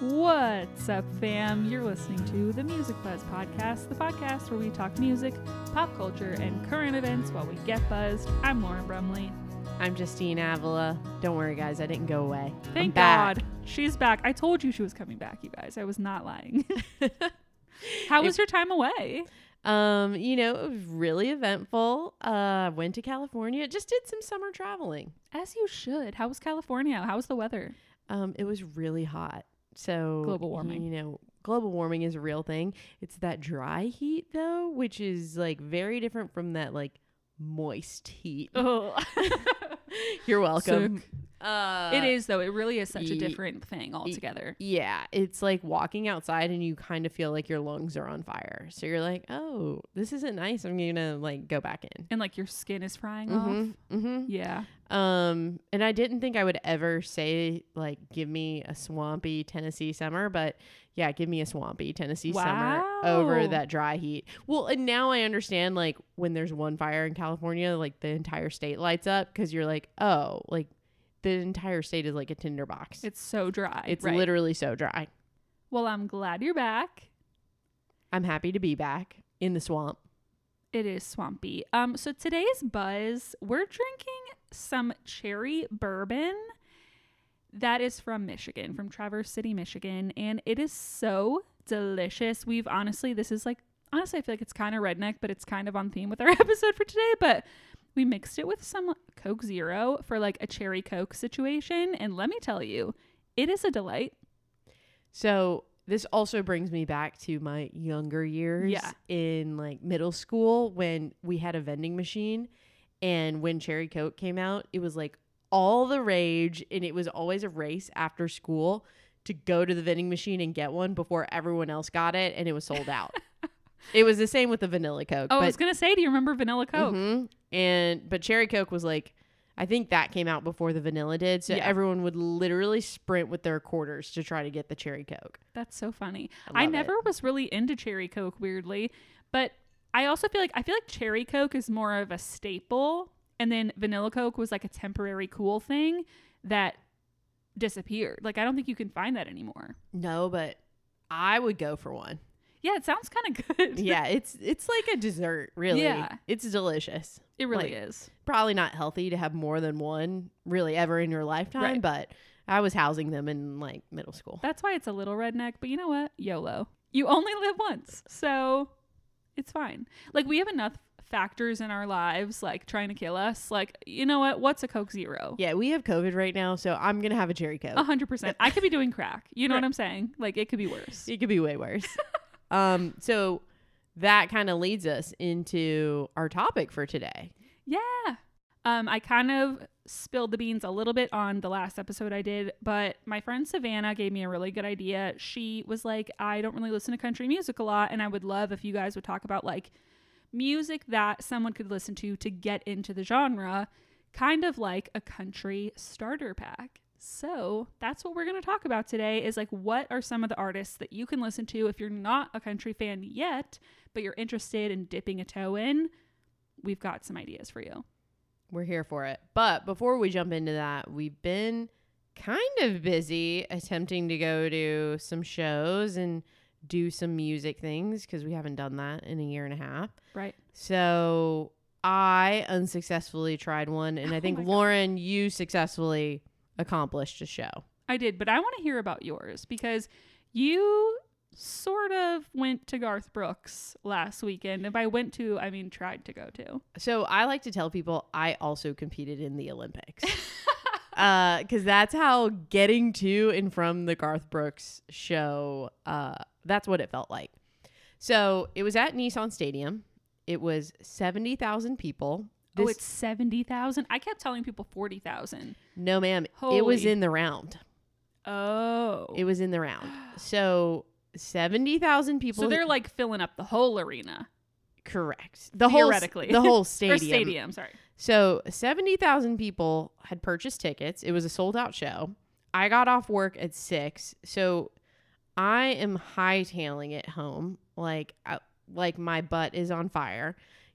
What's up, fam? You're listening to the Music Buzz Podcast, the podcast where we talk music, pop culture, and current events while we get buzzed. I'm Lauren Brumley. I'm Justine Avila. Don't worry, guys. I didn't go away. Thank. God she's back. I told you she was coming back, you guys. I was not lying. How was your time away? Um, you know, it was really eventful. Uh, went to California. Just did some summer traveling. As you should. How was California? How was the weather? Um, it was really hot. So Global warming. You know, global warming is a real thing. It's that dry heat though, which is like very different from that like moist heat. Oh. You're welcome. Uh, it is though. It really is such a different thing altogether. Yeah, it's like walking outside and you kind of feel like your lungs are on fire. So you're like, "Oh, this isn't nice. I'm going to like go back in." And like your skin is frying Mhm, off. mhm. Yeah. Um, and I didn't think I would ever say like give me a swampy Tennessee summer, but yeah, give me a swampy Tennessee summer over that dry heat. Well, and now I understand like when there's one fire in California, like the entire state lights up because you're like, oh, like the entire state is like a tinderbox. It's so dry. It's right. literally so dry. Well, I'm glad you're back. I'm happy to be back in the swamp. It is swampy. Um, so today's buzz, we're drinking some cherry bourbon that is from Michigan, from Traverse City, Michigan, and it is so delicious. We've honestly, this is like honestly, I feel like it's kind of redneck, but it's kind of on theme with our episode for today. But we mixed it with some Coke Zero for like a cherry Coke situation, and let me tell you, it is a delight. So this also brings me back to my younger years Yeah. in like middle school when we had a vending machine and when Cherry Coke came out, it was like all the rage and it was always a race after school to go to the vending machine and get one before everyone else got it and it was sold out. it was the same with the vanilla Coke. Oh, I but was gonna say, do you remember Vanilla Coke? Mhm. And but cherry coke was like I think that came out before the vanilla did. So Yeah. everyone would literally sprint with their quarters to try to get the cherry coke. That's so funny. I I, love never was really into cherry coke weirdly, but I also feel like I feel like cherry coke is more of a staple and then vanilla coke was like a temporary cool thing that disappeared. Like I don't think you can find that anymore. No, but I would go for one. Yeah, it sounds kind of good. Yeah, it's it's like a dessert, really. Yeah. It's delicious. It really Like, is. Probably not healthy to have more than one really ever in your lifetime, Right. but I was housing them in like middle school. That's why it's a little redneck, but you know what? YOLO. You only live once. So it's fine. Like we have enough factors in our lives like trying to kill us. Like, you know what? What's a Coke Zero? Yeah, we have COVID right now, so I'm gonna have a cherry coke. A hundred percent. I could be doing crack. You know Right. what I'm saying? Like it could be worse. It could be way worse. um, so that kind of leads us into our topic for today. Yeah. Um, I kind of spilled the beans a little bit on the last episode I did, but my friend Savannah gave me a really good idea. She was like, I don't really listen to country music a lot, and I would love if you guys would talk about like music that someone could listen to to get into the genre, kind of like a country starter pack. So that's what we're going to talk about today is like what are some of the artists that you can listen to if you're not a country fan yet, but you're interested in dipping a toe in. We've got some ideas for you. We're here for it. But before we jump into that, we've been kind of busy attempting to go to some shows and do some music things because we haven't done that in a year and a half. Right. So I unsuccessfully tried one, and I Oh think. Lauren, you successfully accomplished a show. I did, but I want to hear about yours because you sort of went to Garth Brooks last weekend. If I went to, I mean, tried to go to. So I like to tell people I also competed in the Olympics. because that's how getting to and from the Garth Brooks show, uh, that's what it felt like. So it was at Nissan Stadium. It was 70,000 people. Oh, This- it's 70,000? I kept telling people 40,000. no, ma'am. It was in the round. Oh. It was in the round. So 70,000 people. so they're like filling up the whole arena correct. The whole, Theoretically. the whole stadium. stadium. Sorry. So 70,000 people had purchased tickets. It was a sold out show. I got off work at six. So I am hightailing it home. Like, uh, like my butt is on fire.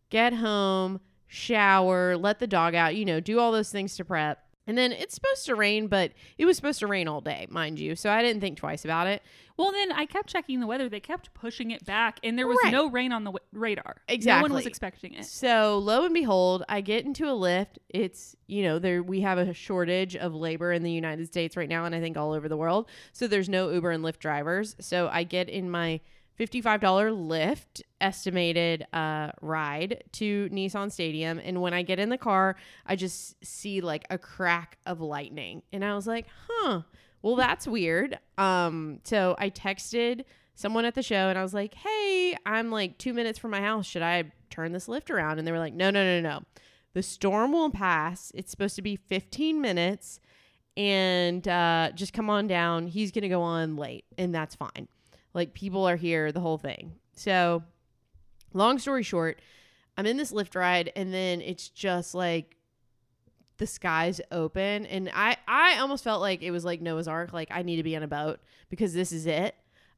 Get home, shower, let the dog out, you know, do all those things to prep. And then it's supposed to rain, but it was supposed to rain all day, mind you. So I didn't think twice about it. Well, then I kept checking the weather. They kept pushing it back, and there was Right. no rain on the w- radar. Exactly. No one was expecting it. So lo and behold, I get into a Lyft. It's you know there we have a shortage of labor in the United States right now, and I think all over the world. So there's no Uber and Lyft drivers. So I get in my fifty-five dollar Lyft estimated uh, ride to Nissan Stadium, and when I get in the car, I just see like a crack of lightning, and I was like, huh. Well, that's weird. Um, so I texted someone at the show and I was like, "Hey, I'm like 2 minutes from my house. Should I turn this Lyft around?" And they were like, "No, no, no, no. The storm will pass. It's supposed to be 15 minutes and uh just come on down. He's going to go on late and that's fine. Like people are here, the whole thing." So, long story short, I'm in this Lyft ride and then it's just like the skies open and I I almost felt like it was like Noah's Ark like I need to be on a boat because this is it.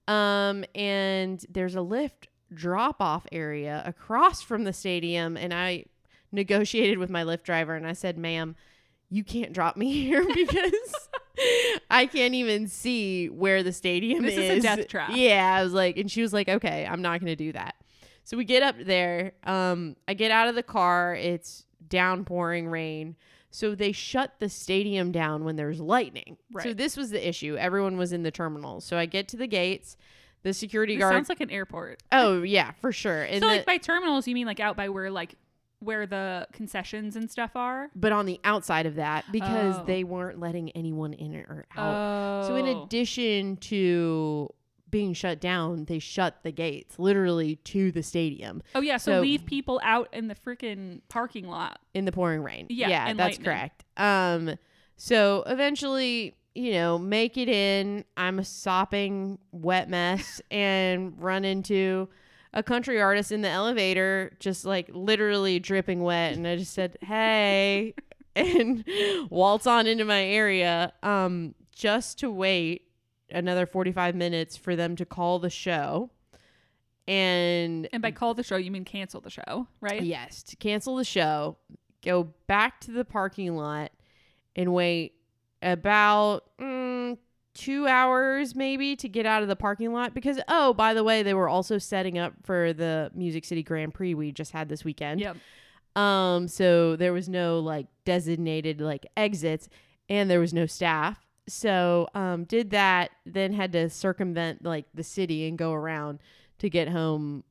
Um and there's a Lyft drop off area across from the stadium and I negotiated with my Lyft driver and I said, "Ma'am, you can't drop me here because I can't even see where the stadium is. This is a death trap. Yeah, I was like and she was like, "Okay, I'm not going to do that." So we get up there. Um, I get out of the car. It's downpouring rain. So they shut the stadium down when there's lightning. So this was the issue. Everyone was in the terminals. So I get to the gates. The security It guard. sounds like an airport. oh yeah, for sure. And so, the- like by terminals, you mean like out by where like where the concessions and stuff are? but on the outside of that because Oh. they weren't letting anyone in or out. Oh, So in addition to being shut down, they shut the gates literally to the stadium oh yeah, so, so- leave people out in the freaking parking lot. in the pouring rain. Yeah, yeah, that's lightning. correct. Um, so eventually, you know, make it in. I'm a sopping wet mess and run into a country artist in the elevator, just like literally dripping wet, and I just said, "Hey," and waltz on into my area, um, just to wait another 45 minutes for them to call the show. And And by call the show, you mean cancel the show, right? Yes, to cancel the show, go back to the parking lot and wait about mm, two hours maybe to get out of the parking lot because oh by the way they were also setting up for the music city grand prix we just had this weekend Yep. um so there was no like designated like exits and there was no staff so um did that then had to circumvent like the city and go around to get home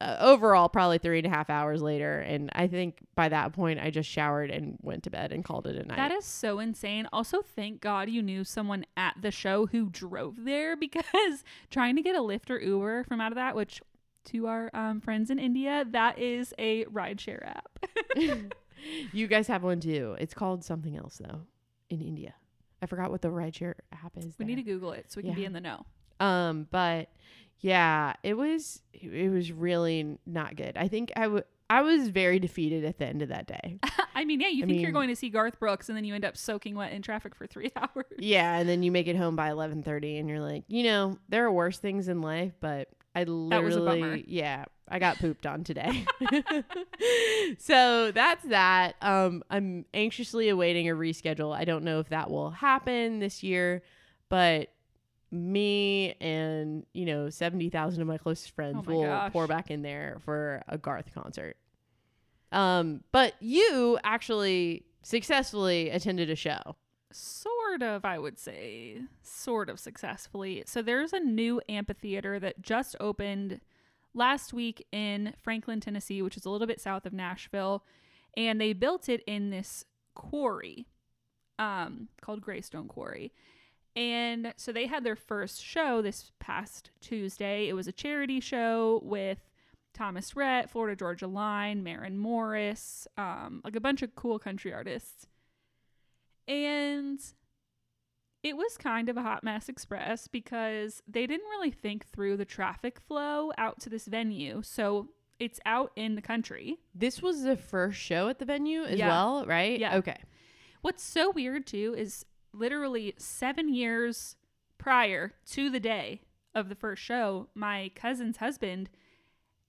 uh, overall probably three and a half hours later and i think by that point i just showered and went to bed and called it a night That is so insane. Also, thank God you knew someone at the show who drove there because trying to get a Lyft or Uber from out of that, which to our um, friends in India, that is a rideshare app. you guys have one too it's called something else though in india i forgot what the rideshare app is we need to. Google it so we can be in the know. Um, but yeah, it was it was really not good. I think I would I was very defeated at the end of that day. I mean, yeah, you I think you're going to see Garth Brooks and then you end up soaking wet in traffic for three hours. yeah, and then you make it home by eleven thirty, and you're like, you know, there are worse things in life, but I literally, was a bummer. yeah, I got pooped on today. so that's that. Um, I'm anxiously awaiting a reschedule. I don't know if that will happen this year, but me and you know 70,000 of my closest friends Oh my will gosh. pour back in there for a Garth concert. Um, but you actually successfully attended a show. Sort of, I would say. Sort of successfully. So there's a new amphitheater that just opened last week in Franklin, Tennessee, which is a little bit south of Nashville. And they built it in this quarry um, called Greystone Quarry. And so they had their first show this past Tuesday. It was a charity show with Thomas Rhett, Florida Georgia Line, Maren Morris, um, like a bunch of cool country artists. And it was kind of a hot mess express because they didn't really think through the traffic flow out to this venue. So it's out in the country. This was the first show at the venue as Yeah. well, right? Yeah. Okay. What's so weird too is literally seven years prior to the day of the first show, my cousin's husband,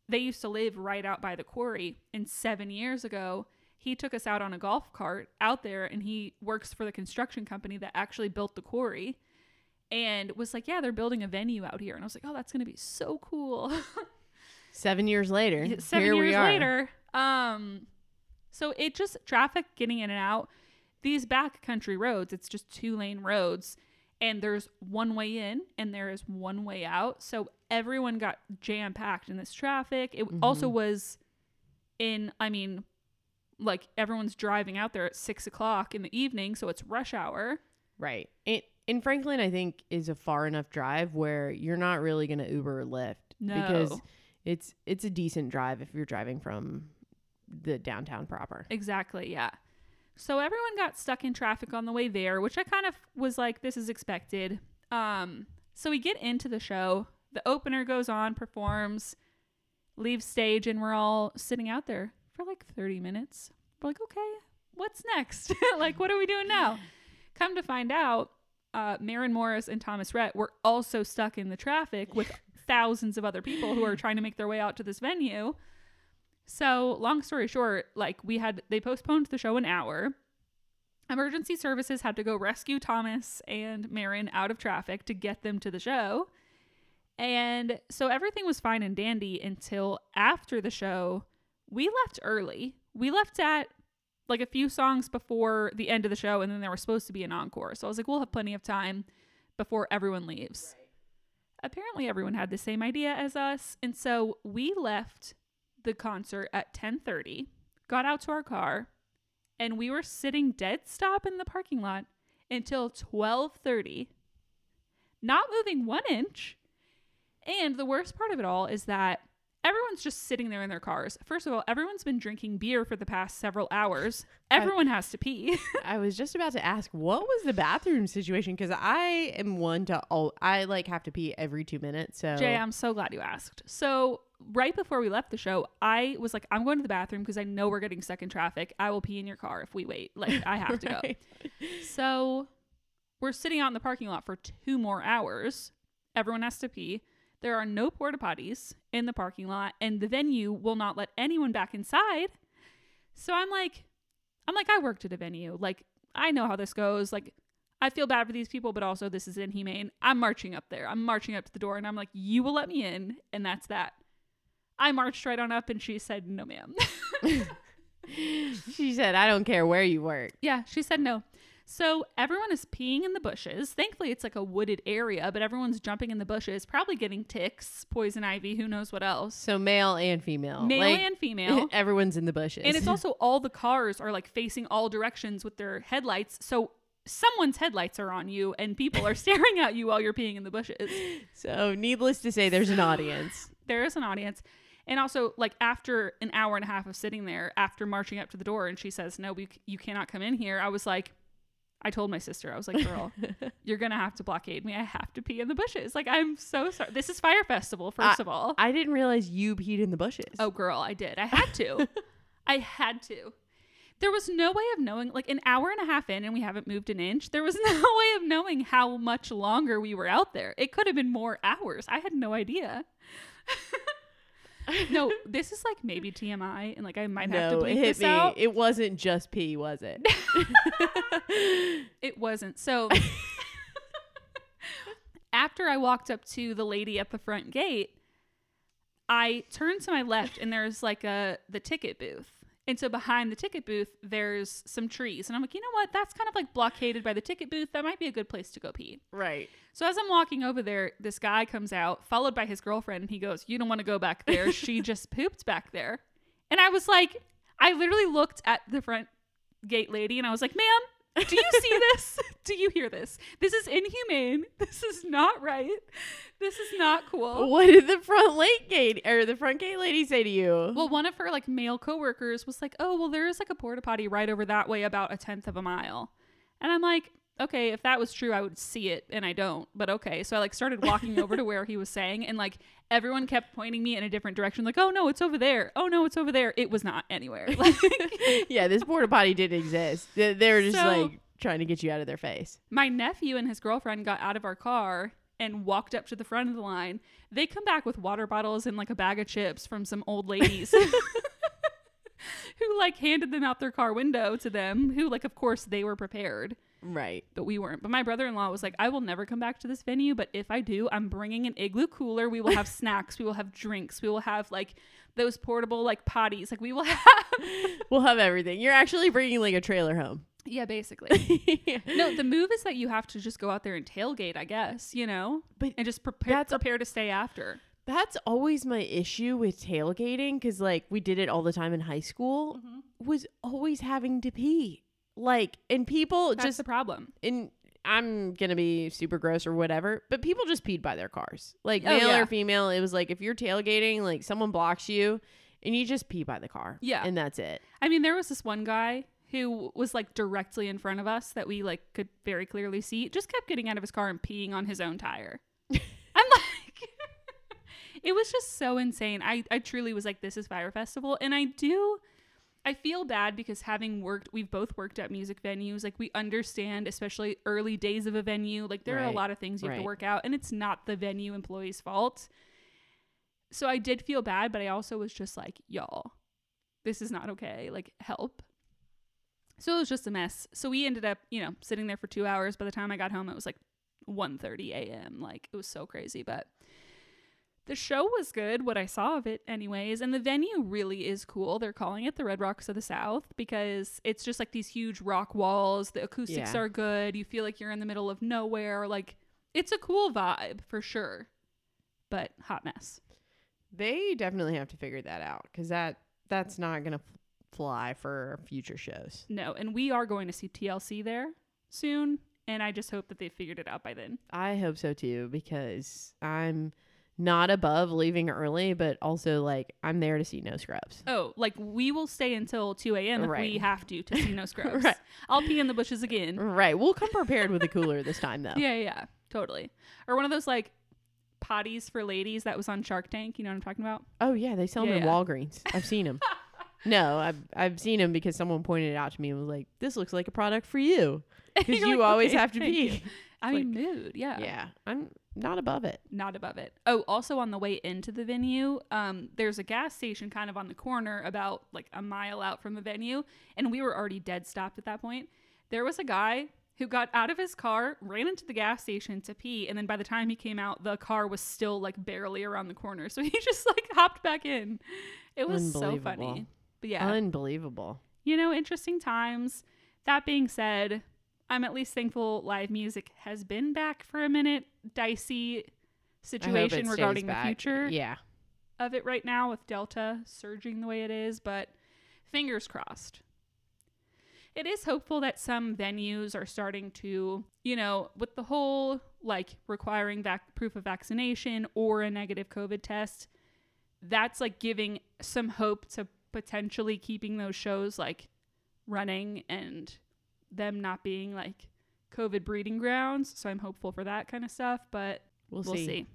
they used to live right out by the quarry. And seven years ago, he took us out on a golf cart out there and he works for the construction company that actually built the quarry and was like, Yeah, they're building a venue out here. And I was like, Oh, that's gonna be so cool. Seven years later, Seven here years we are. later. Um so it just traffic getting in and out. These back country roads, it's just two lane roads and there's one way in and there is one way out. So everyone got jam packed in this traffic. It also Mhm. was in, I mean, like everyone's driving out there at six o'clock in the evening, so it's rush hour. Right. And, and Franklin, I think, is a far enough drive where you're not really going to Uber or Lyft No. because it's it's a decent drive if you're driving from the downtown proper. Exactly, yeah. So everyone got stuck in traffic on the way there, which I kind of was like, this is expected. Um, so we get into the show. The opener goes on, performs, leaves stage, and we're all sitting out there for like 30 minutes. We're like, okay, what's next? like, what are we doing now? Come to find out, uh, Maren Morris and Thomas Rhett were also stuck in the traffic with thousands of other people who are trying to make their way out to this venue. So, long story short, like we had, they postponed the show an hour. Emergency services had to go rescue Thomas and Maren out of traffic to get them to the show. And so everything was fine and dandy until after the show. We left early. We left at like a few songs before the end of the show, and then there was supposed to be an encore. So I was like, we'll have plenty of time before everyone leaves. Apparently, everyone had the same idea as us, and so we left the concert at 10:30, got out to our car, and we were sitting dead stop in the parking lot until 12:30, not moving 1 inch. And the worst part of it all is that everyone's just sitting there in their cars. First of all, everyone's been drinking beer for the past several hours. Everyone has to pee. I was just about to ask, what was the bathroom situation? Because I am one to all I like have to pee every two minutes. So Jay, I'm so glad you asked. So, right before we left the show, I was like, I'm going to the bathroom because I know we're getting stuck in traffic. I will pee in your car if we wait. Like, I have to go. So, we're sitting out in the parking lot for two more hours. Everyone has to pee. There are no porta potties in the parking lot, and the venue will not let anyone back inside. So I'm like, I'm like, I worked at a venue. Like, I know how this goes. Like, I feel bad for these people, but also this is inhumane. I'm marching up there. I'm marching up to the door, and I'm like, you will let me in, and that's that. I marched right on up, and she said, no, ma'am. she said, I don't care where you work. Yeah, she said no. So everyone is peeing in the bushes. Thankfully, it's like a wooded area, but everyone's jumping in the bushes, probably getting ticks, poison ivy, who knows what else. So male and female. Male Like, and female. Everyone's in the bushes. and it's also all the cars are like facing all directions with their headlights. So someone's headlights are on you and people are staring at you while you're peeing in the bushes. so needless to say, there's an audience. There is an audience. And also, like after an hour and a half of sitting there, after marching up to the door, and she says, "No, we, you cannot come in here." I was like, I told my sister, I was like, "Girl, you're gonna have to blockade me. I have to pee in the bushes. Like, I'm so sorry. This is Fyre Festival, first of all. I didn't realize you peed in the bushes. oh, girl, I did. I had to. I had to. There was no way of knowing, like an hour and a half in, and we haven't moved an inch. There was no way of knowing how much longer we were out there. It could have been more hours. I had no idea. no, this is like maybe TMI, and like I might have to no, bleep it hit this me. out. It wasn't just pee, was it? It wasn't. So after I walked up to the lady at the front gate, I turned to my left and there's like a the ticket booth. And so behind the ticket booth, there's some trees. And I'm like, you know what? That's kind of like blockaded by the ticket booth. That might be a good place to go pee. right. So as I'm walking over there, this guy comes out, followed by his girlfriend, and he goes, You don't want to go back there. she just pooped back there. And I was like, I literally looked at the front gate lady and I was like, Ma'am, do you see this? do you hear this? This is inhumane. This is not right. This is not cool. What did the front late gate or the front gate lady say to you? Well, one of her like male coworkers was like, "Oh, well, there is like a porta potty right over that way, about a tenth of a mile," and I'm like, "Okay, if that was true, I would see it, and I don't." But okay, so I like started walking over to where he was saying, and like everyone kept pointing me in a different direction, like, "Oh no, it's over there. Oh no, it's over there." It was not anywhere. Like, yeah, this porta potty did exist. They, they were just So- like trying to get you out of their face. my nephew and his girlfriend got out of our car and walked up to the front of the line. They come back with water bottles and like a bag of chips from some old ladies. who like handed them out their car window to them, who like of course they were prepared, Right. but we weren't. But my brother-in-law was like, "I will never come back to this venue, but if I do, I'm bringing an igloo cooler. We will have snacks, we will have drinks, we will have like those portable like potties. Like we will have We'll have everything. You're actually bringing like a trailer home. Yeah, basically. no, the move is that you have to just go out there and tailgate, I guess, you know? But And just prepare that's- prepare to stay after. That's always my issue with tailgating because, like, we did it all the time in high school. Mm-hmm. Was always having to pee, like, and people That's just the problem. and I'm gonna be super gross or whatever, but people just peed by their cars, like Oh, male yeah. or female. It was like if you're tailgating, like someone blocks you, and you just pee by the car, Yeah. and that's it. I mean, there was this one guy who was like directly in front of us that we like could very clearly see, just kept getting out of his car and peeing on his own tire. I'm like it was just so insane. I, I truly was like, this is Fyre Festival. And I do I feel bad because having worked we've both worked at music venues, like we understand, especially early days of a venue, like there are a lot of things you have to work out and it's not the venue employee's fault. So I did feel bad, but I also was just like, y'all, this is not okay. Like, help. So it was just a mess. So we ended up, you know, sitting there for two hours. By the time I got home, it was like 1.30 a.m. Like, it was so crazy. But the show was good, what I saw of it, anyways. And the venue really is cool. They're calling it the Red Rocks of the South because it's just like these huge rock walls. The acoustics Yeah. are good. You feel like you're in the middle of nowhere. Like, it's a cool vibe for sure. But hot mess. They definitely have to figure that out because that that's not gonna fly for future shows. No, and we are going to see TLC there soon, and I just hope that they figured it out by then. I hope so too because I'm not above leaving early, but also like I'm there to see no scrubs. Oh, like we will stay until 2 a.m. if we have to to see no scrubs. Right. I'll pee in the bushes again. Right, we'll come prepared with a cooler this time though. Yeah, yeah, yeah, totally. Or one of those like potties for ladies that was on Shark Tank. You know what I'm talking about? Oh yeah, they sell them Yeah, in. Walgreens. I've seen them. no, I've I've seen them because someone pointed it out to me and was like, "This looks like a product for you because You're like, always "Okay, have to be. pee." you." I mean, mood. Yeah. Yeah, I'm not above it. not above it. Oh, also on the way into the venue, um, there's a gas station kind of on the corner, about like a mile out from the venue, and we were already dead stopped at that point. There was a guy who got out of his car, ran into the gas station to pee, and then by the time he came out, the car was still like barely around the corner, so he just like hopped back in. It was so funny. But yeah, Unbelievable. you know, interesting times. That being said, I'm at least thankful live music has been back for a minute. Dicey I hope it situation regarding the back. future Yeah, of it right now with Delta surging the way it is, but fingers crossed. It is hopeful that some venues are starting to, you know, with the whole like requiring vac- proof of vaccination or a negative COVID test, that's like giving some hope to potentially keeping those shows like running and them not being like COVID breeding grounds. So I'm hopeful for that kind of stuff, but we'll, we'll see. see.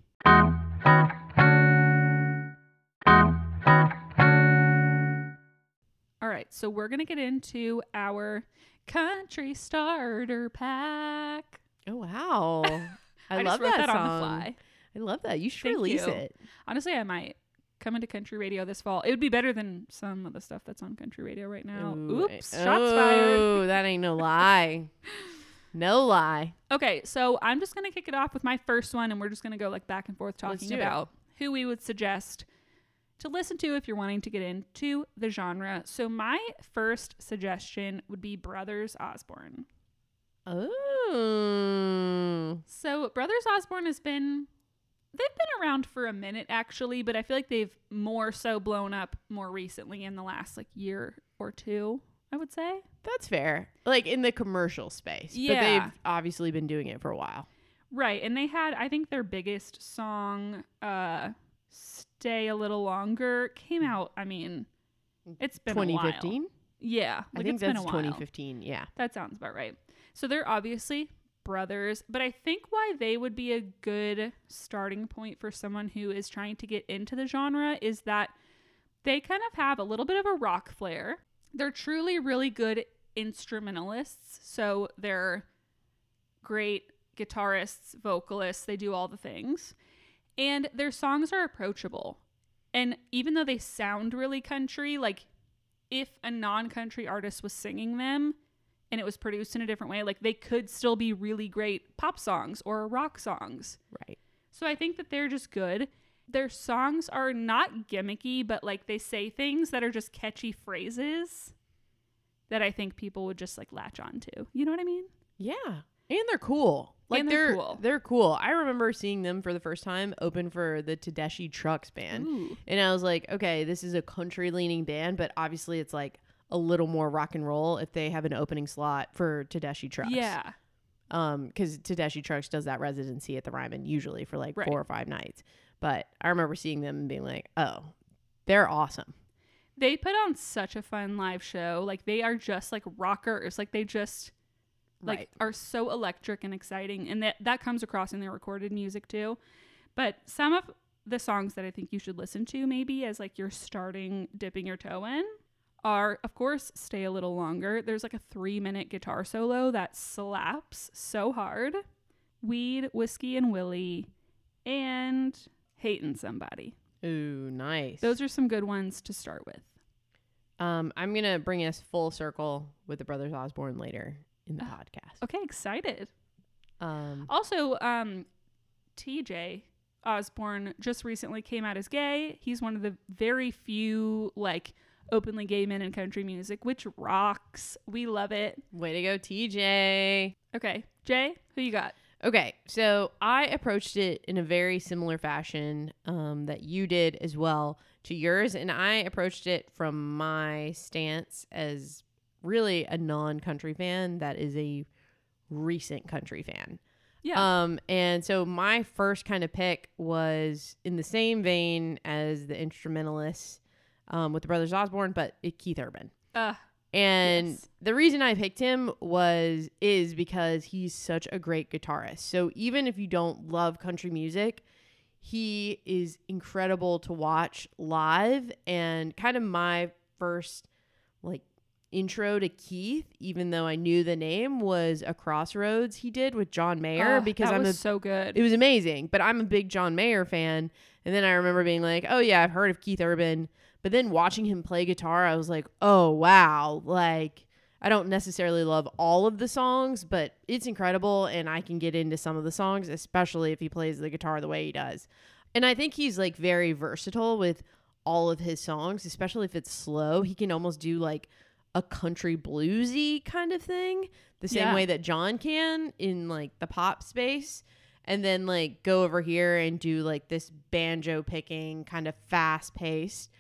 All right, so we're gonna get into our country starter pack. Oh wow, I, I, love that, that, song. on the fly. I love that. You should Thank release you. it. Honestly, I might come to country radio this fall. It would be better than some of the stuff that's on country radio right now. Ooh, Oops, eh, shots fired. Oh, that ain't no lie. no lie. Okay, so I'm just gonna kick it off with my first one, and we're just gonna go like back and forth talking do it. about who we would suggest to listen to if you're wanting to get into the genre. So my first suggestion would be Brothers Osborne. Oh, So Brothers Osborne has been they've been around for a minute actually, but I feel like they've more so blown up more recently in the last like year or two, I would say. that's fair. Like in the commercial space, but Yeah. they've obviously been doing it for a while. Right, and they had I think their biggest song uh Stay a Little Longer came out, I mean, it's been twenty fifteen? Yeah, I like think it's been that's while. 2015. Yeah. That sounds about right. So they're obviously brothers, but I think why they would be a good starting point for someone who is trying to get into the genre is that they kind of have a little bit of a rock flair. They're truly really good instrumentalists. So they're great guitarists, vocalists, they do all the things. And their songs are approachable. And even though they sound really country, like if a non-country artist was singing them and it was produced in a different way, like they could still be really great pop songs or rock songs. Right. So I think that they're just good. Their songs are not gimmicky, but like they say things that are just catchy phrases that I think people would just like latch onto. You know what I mean? Yeah. And they're cool. Like And they're they're cool. cool. They're cool. I remember seeing them for the first time open for the Tedeschi Trucks band. Ooh. And I was like, okay, this is a country leaning band, but obviously it's like a little more rock and roll if they have an opening slot for Tedeschi Trucks. Yeah. Um, because Tedeschi Trucks does that residency at the Ryman usually for like Right. four or five nights. But I remember seeing them and being like, oh, they're awesome. They put on such a fun live show. Like they are just like rockers. Like they just like Right. are so electric and exciting and that that comes across in their recorded music too. But some of the songs that I think you should listen to maybe as like you're starting dipping your toe in are of course Stay a Little Longer. There's like a 3-minute guitar solo that slaps so hard. Weed, Whiskey and Willie and Hating Somebody. Ooh, nice. Those are some good ones to start with. um, I'm gonna bring us full circle with the Brothers Osborne later in the Ah. podcast. Okay, excited. Um, Also, um, TJ Osborne just recently came out as gay. He's one of the very few like openly gay men in country music, which rocks. We love it. way to go, TJ. Okay, Jay, who you got? Okay, so I approached it in a very similar fashion um, that you did as well to yours, and I approached it from my stance as really a non-country fan that is a recent country fan. Yeah. Um, and so my first kind of pick was in the same vein as the instrumentalists um, with the Brothers Osborne, but it, Keith Urban. Uh, And Yes. the reason I picked him was is because he's such a great guitarist. So even if you don't love country music, he is incredible to watch live and kind of my first like intro to Keith, even though I knew the name was a crossroads he did with John Mayer uh, because that I'm was a so good. it was amazing. But I'm a big John Mayer fan. And then I remember being like, oh, yeah, I've heard of Keith Urban. But then watching him play guitar, I was like, oh, wow. Like, I don't necessarily love all of the songs, but it's incredible. And I can get into some of the songs, especially if he plays the guitar the way he does. And I think he's like very versatile with all of his songs, especially if it's slow. He can almost do like a country bluesy kind of thing, the same Yeah. way that John can in like the pop space and then like go over here and do like this banjo picking kind of fast paced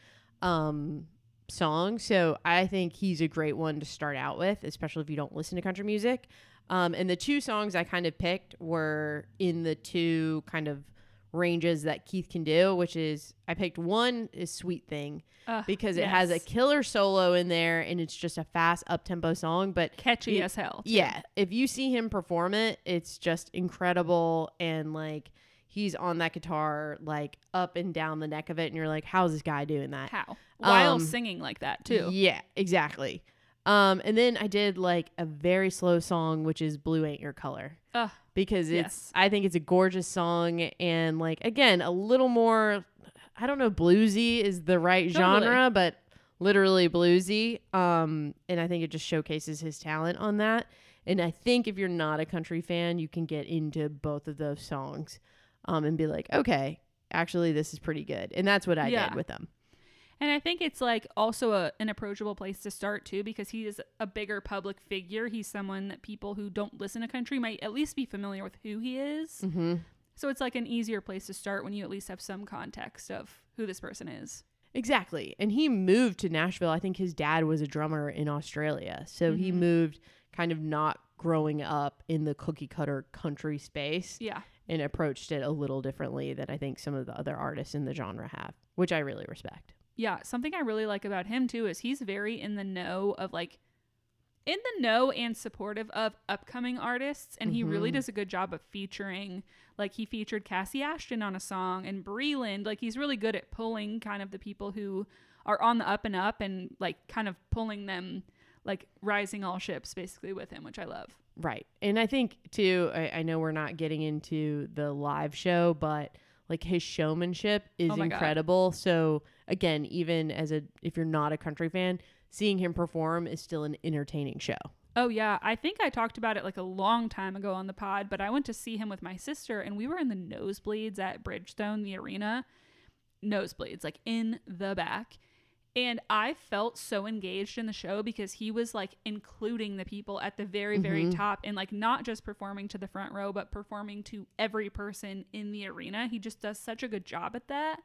um song. So I think he's a great one to start out with, especially if you don't listen to country music. Um and the two songs I kind of picked were in the two kind of ranges that Keith can do, which is I picked one is Sweet Thing Uh, because it has a killer solo in there and it's just a fast up tempo song, but catchy it- as hell. too. yeah, if you see him perform it, it's just incredible and like he's on that guitar like up and down the neck of it and you're like how's this guy doing that? How? While Um, singing like that too. Yeah, exactly. Um and then I did like a very slow song which is Blue Ain't Your Color Ugh, because it's Yes. I think it's a gorgeous song and like again, a little more I don't know bluesy is the right Totally. genre, but literally bluesy. Um and I think it just showcases his talent on that. And I think if you're not a country fan, you can get into both of those songs um and be like, "Okay, actually this is pretty good." And that's what I Yeah. did with them. And I think it's like also a, an approachable place to start too because he is a bigger public figure. He's someone that people who don't listen to country might at least be familiar with who he is. Mhm. So it's like an easier place to start when you at least have some context of who this person is. Exactly. And he moved to Nashville. I think his dad was a drummer in Australia. So he Mhm. moved kind of not growing up in the cookie cutter country space Yeah. And approached it a little differently than I think some of the other artists in the genre have, which I really respect. Yeah. Something I really like about him too is he's very in the know of like, in the know and supportive of upcoming artists. And he really Mhm. does a good job of featuring, like, he featured Kassi Ashton on a song and Breland. Like, he's really good at pulling kind of the people who are on the up and up and like kind of pulling them, like, rising all ships basically with him, which I love. Right. And I think too, I, I know we're not getting into the live show, but like his showmanship is Oh my God. incredible. So again, even as a if you're not a country fan, seeing him perform is still an entertaining show. Oh yeah, I think I talked about it like a long time ago on the pod, but I went to see him with my sister and we were in the nosebleeds at Bridgestone, the arena. Nosebleeds, like in the back. And I felt so engaged in the show because he was like including the people at the very, very Mhm. top and like not just performing to the front row, but performing to every person in the arena. He just does such a good job at that.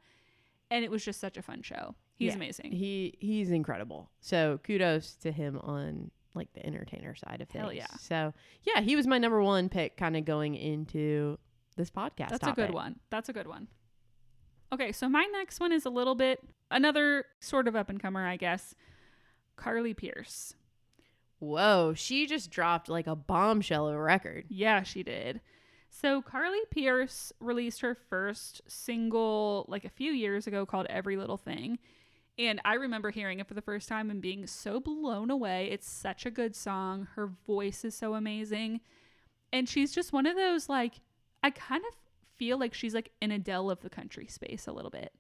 And it was just such a fun show. He's Yeah. amazing. He he's incredible. So kudos to him on like the entertainer side of things. Hell yeah. So yeah, he was my number one pick kind of going into this podcast. That's a good one. That's a good one. Okay, so my next one is a little bit another sort of up and comer, I guess. Carly Pearce. Whoa, she just dropped like a bombshell of a record. Yeah, she did. So Carly Pearce released her first single like a few years ago called Every Little Thing. And I remember hearing it for the first time and being so blown away. It's such a good song. Her voice is so amazing. And she's just one of those like I kind of feel like she's like an Adele of the country space a little bit.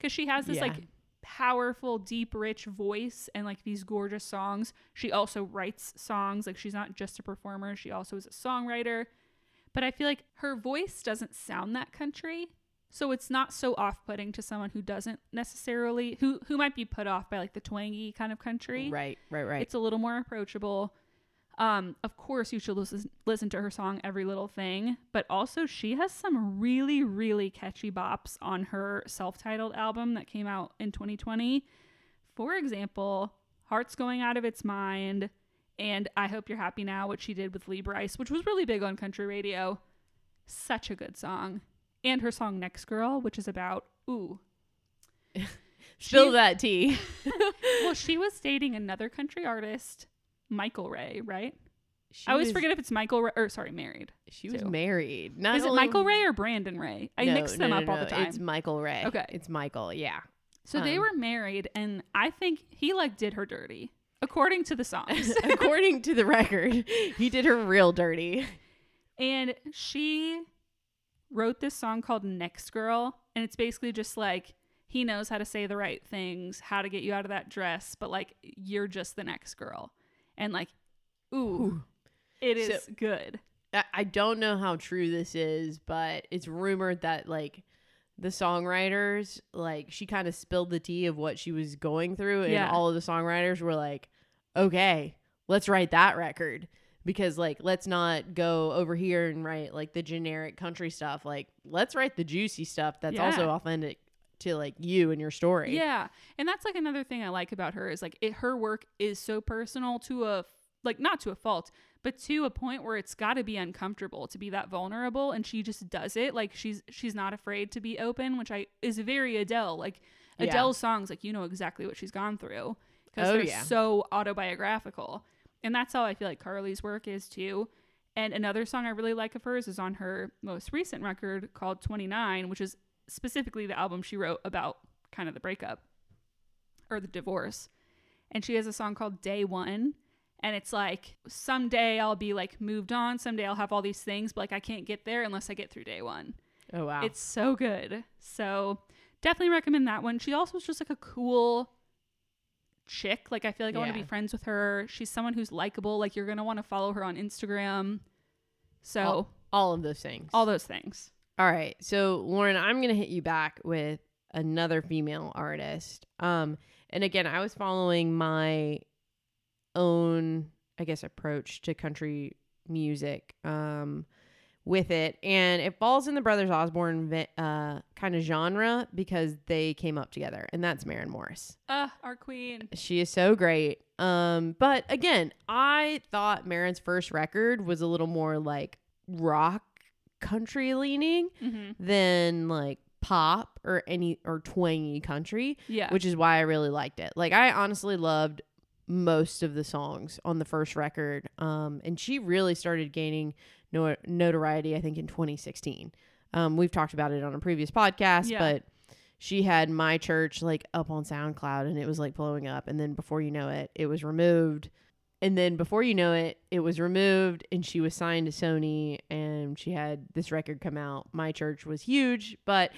Cuz she has this Yeah. like powerful, deep, rich voice and like these gorgeous songs. She also writes songs. Like she's not just a performer, she also is a songwriter. But I feel like her voice doesn't sound that country. So it's not so off-putting to someone who doesn't necessarily who who might be put off by like the twangy kind of country. Right, right, right. It's a little more approachable. Um, of course, you should listen listen to her song "Every Little Thing," but also she has some really, really catchy bops on her self-titled album that came out in 2020. For example, "Heart's Going Out of Its Mind" and "I Hope You're Happy Now," which she did with Lee Brice, which was really big on country radio. Such a good song, and her song "Next Girl," which is about ooh. Spill that tea. Well, she was dating another country artist, Michael Ray, right? She I always was- forget if it's Michael Ray, or sorry, married. she was too. married. Not Is it only- Michael Ray or Brandon Ray? I No, mix them no, up no, all the time. It's Michael Ray. Okay. It's Michael. Yeah. so they um, were married, and I think he like did her dirty, according to the songs. According to the record, he did her real dirty. and she wrote this song called Next Girl, and it's basically just like he knows how to say the right things, how to get you out of that dress, but like you're just the next girl, and like, ooh, Ooh. it So- good. I, don't know how true this is, but it's rumored that like the songwriters, like she kind of spilled the tea of what she was going through, and Yeah. all of the songwriters were like, "Okay, let's write that record." Because like let's not go over here and write like the generic country stuff. Like let's write the juicy stuff that's also authentic to like you and your story. Yeah, and that's like another thing I like about her is like it, her work is so personal to a like not to a fault, but to a point where it's got to be uncomfortable to be that vulnerable, and she just does it. Like she's she's not afraid to be open, which I is very Adele. Like Yeah. Adele's songs, like you know exactly what she's gone through because Oh, they're yeah. so autobiographical, and that's how I feel like Carly's work is too. And another song I really like of hers is on her most recent record called 29, which is specifically the album she wrote about kind of the breakup or the divorce. And she has a song called Day One. And it's like, someday I'll be like moved on. Someday I'll have all these things, but like I can't get there unless I get through day one. Oh wow. It's so good. So definitely recommend that one. She also is just like a cool chick. Like I feel like I want to be friends with her. She's someone who's likable. Like you're gonna want to follow her on Instagram. So all, all of those things. all those things. All right. So, Lauren, I'm going to hit you back with another female artist. Um and again, I was following my own I guess approach to country music um with it and it falls in the Brothers Osborne uh kind of genre because they came up together and that's Maren Morris. Uh, our queen. She is so great. Um, but again, I thought Maren's first record was a little more like rock country leaning hmm than like pop or any or twangy country, Yeah. which is why I really liked it. Like I honestly loved most of the songs on the first record. Um, and she really started gaining no- notoriety, I think, in 2016. Um, we've talked about it on a previous podcast, Yeah. but she had my church like up on SoundCloud and it was like blowing up. And then before you know it, it was removed. And then before you know it, it was removed and she was signed to Sony and she had this record come out. My church was huge, but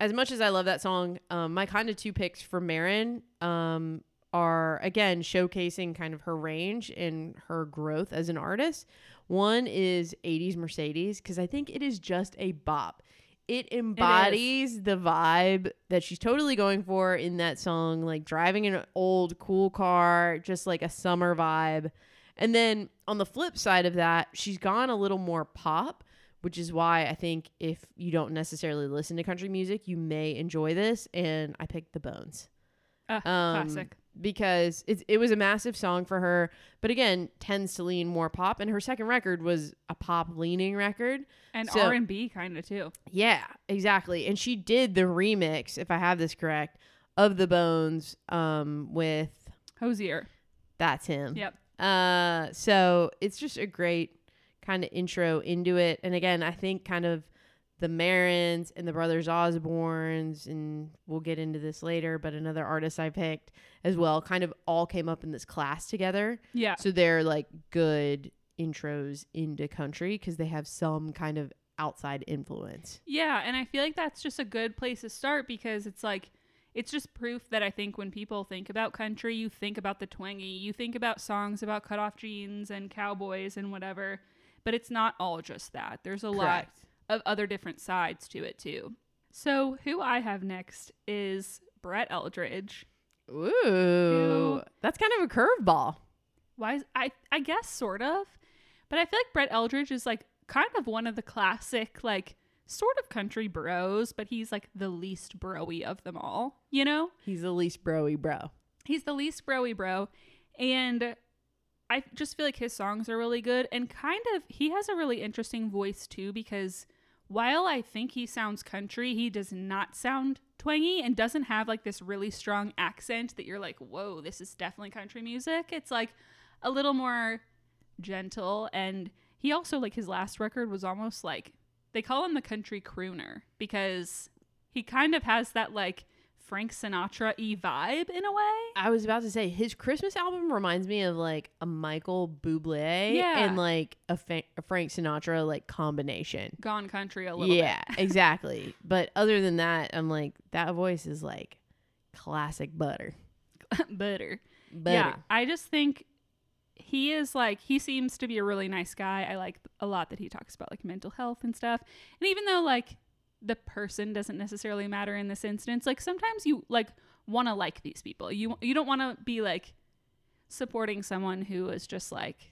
as much as I love that song, um, my kind of two picks for Maren um, are again showcasing kind of her range and her growth as an artist. One is 80s Mercedes because I think it is just a bop. It embodies the vibe that she's totally going for in that song, like driving an old cool car, just like a summer vibe. And then on the flip side of that, she's gone a little more pop, which is why I think if you don't necessarily listen to country music, you may enjoy this. And I picked The Bones Uh, Um, classic. Because it, it was a massive song for her, but again, tends to lean more pop. And her second record was a pop leaning record. And so- R and B kind of too. Yeah, exactly. And she did the remix, if I have this correct, of The Bones um, with Hozier. That's Him. Yep. Uh, so it's just a great kind of intro into it. And again, I think kind of the Marens and the Brothers Osbornes, and we'll get into this later, but another artist I picked as well kind of all came up in this class together. Yeah. So they're like good intros into country because they have some kind of outside influence. Yeah, and I feel like that's just a good place to start because it's like it's just proof that I think when people think about country, you think about the twangy, you think about songs about cutoff jeans and cowboys and whatever, but it's not all just that. There's a lot of other different sides to it too. So, who I have next is Brett Eldredge. Ooh, Ew. that's kind of a curveball. Why is, I I guess sort of, but I feel like Brett Eldredge is like kind of one of the classic like sort of country bros, but he's like the least broy of them all. You know, He's the least broy bro. he's the least broy bro, and I just feel like his songs are really good and kind of he has a really interesting voice too because while I think he sounds country, he does not sound twangy and doesn't have like this really strong accent that you're like, whoa, this is definitely country music. It's like a little more gentle and he also like his last record was almost like they call him the country crooner because he kind of has that like Frank Sinatra y vibe in a way. I was about to say his Christmas album reminds me of like a Michael Bublé Yeah. and like a, Fa- a Frank Sinatra like combination. Gone country a little Yeah, exactly. But other than that, I'm like that voice is like classic butter. Butter. Butter. Yeah, I just think he is like he seems to be a really nice guy. I like a lot that he talks about like mental health and stuff. And even though like the person doesn't necessarily matter in this instance, like sometimes you like want to like these people. You you don't want to be like supporting someone who is just like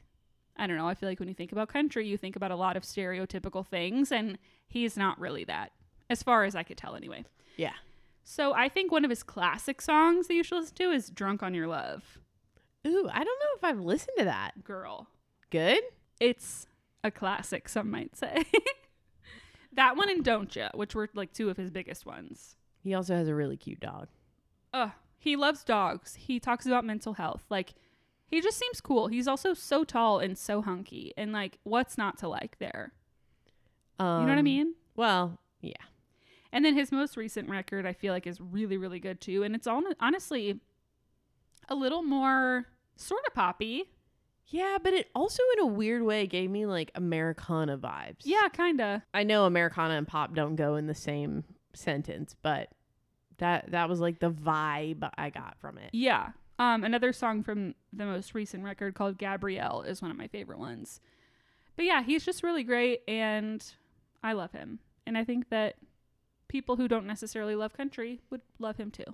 I don't know. I feel like when you think about country, you think about a lot of stereotypical things and he's not really that as far as I could tell anyway. Yeah. So I think one of his classic songs that you should listen to is Drunk on Your Love. Ooh, I don't know if I've listened to that. Girl. Good. It's a classic, some might say. that one and Don't Ya, which were like two of his biggest ones. He also has a really cute dog. Ugh. He loves dogs. He talks about mental health. Like, he just seems cool. He's also so tall and so hunky. And like, what's not to like there? Um, You know what I mean? Well, yeah. And then his most recent record, I feel like, is really, really good too. And it's all honestly a little more sort of poppy. Yeah, but it also in a weird way gave me like Americana vibes. Yeah, kind of. I know Americana and pop don't go in the same sentence, but that that was like the vibe I got from it. Yeah. Um, another song from the most recent record called Gabrielle is one of my favorite ones. But yeah, he's just really great and I love him. And I think that people who don't necessarily love country would love him too.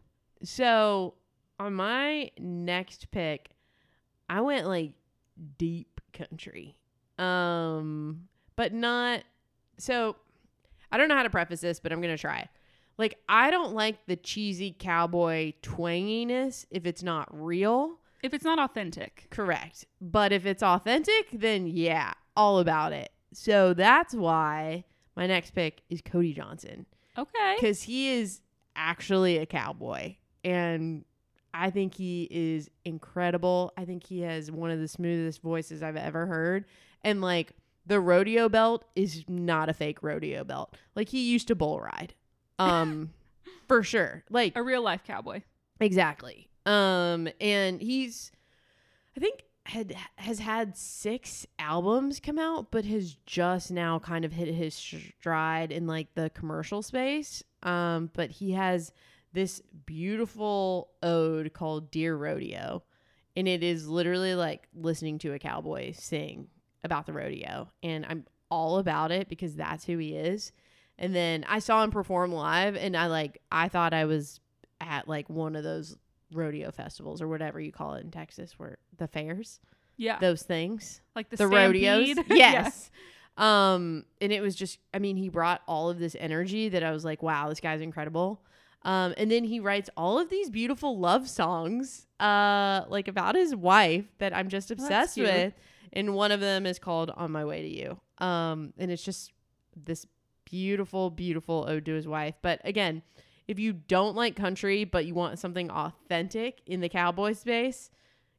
So on my next pick, I went like deep country. Um, but not so I don't know how to preface this, but I'm gonna try it. Like I don't like the cheesy cowboy twanginess if it's not real. If it's not authentic. Correct. But if it's authentic, then yeah, all about it. So that's why my next pick is Cody Johnson Okay. because he is actually a cowboy and I think he is incredible. I think he has one of the smoothest voices I've ever heard. And like the rodeo belt is not a fake rodeo belt. Like he used to bull ride. Um for sure. Like A real life cowboy. Exactly. Um, and he's, I think, had has had six albums come out, but has just now kind of hit his stride in like the commercial space. Um, but he has this beautiful ode called Dear Rodeo. And it is literally like listening to a cowboy sing about the rodeo. And I'm all about it because that's who he is. And then I saw him perform live and I like I thought I was at like one of those rodeo festivals or whatever you call it in Texas where the fairs, Yeah. those things like the, the rodeos. Yeah. Yes. Um, and it was just, I mean, he brought all of this energy that I was like, wow, this guy's incredible. Um, and then he writes all of these beautiful love songs, uh, like about his wife that I'm just obsessed with. And one of them is called On My Way to You. Um, and it's just this beautiful, beautiful ode to his wife. But again, if you don't like country, but you want something authentic in the cowboy space,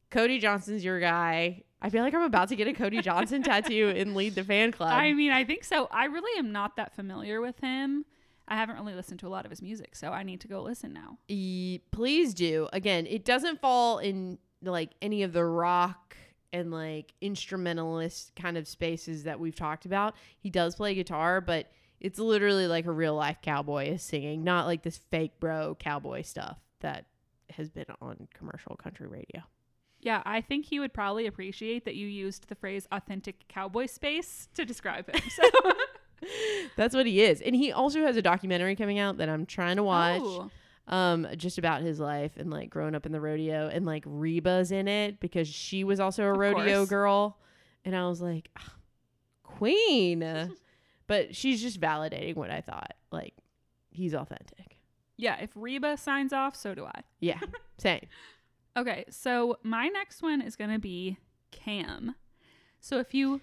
Cody Johnson's your guy. I feel like I'm about to get a Cody Johnson tattoo and lead the fan club. I mean, I think so. I really am not that familiar with him. I haven't really listened to a lot of his music, so I need to go listen now. E- please do. Again, it doesn't fall in like any of the rock and like instrumentalist kind of spaces that we've talked about. He does play guitar, but it's literally like a real life cowboy is singing, not like this fake bro cowboy stuff that has been on commercial country radio. Yeah, I think he would probably appreciate that you used the phrase authentic cowboy space to describe him. So That's what he is. And he also has a documentary coming out that I'm trying to watch. Oh, um just about his life and like growing up in the rodeo and like Reba's in it because she was also a Of rodeo course. girl and I was like "Ah, queen but she's just validating what I thought like he's authentic yeah, if Reba signs off, so do I. yeah same Okay, so my next one is going to be Cam. So if you,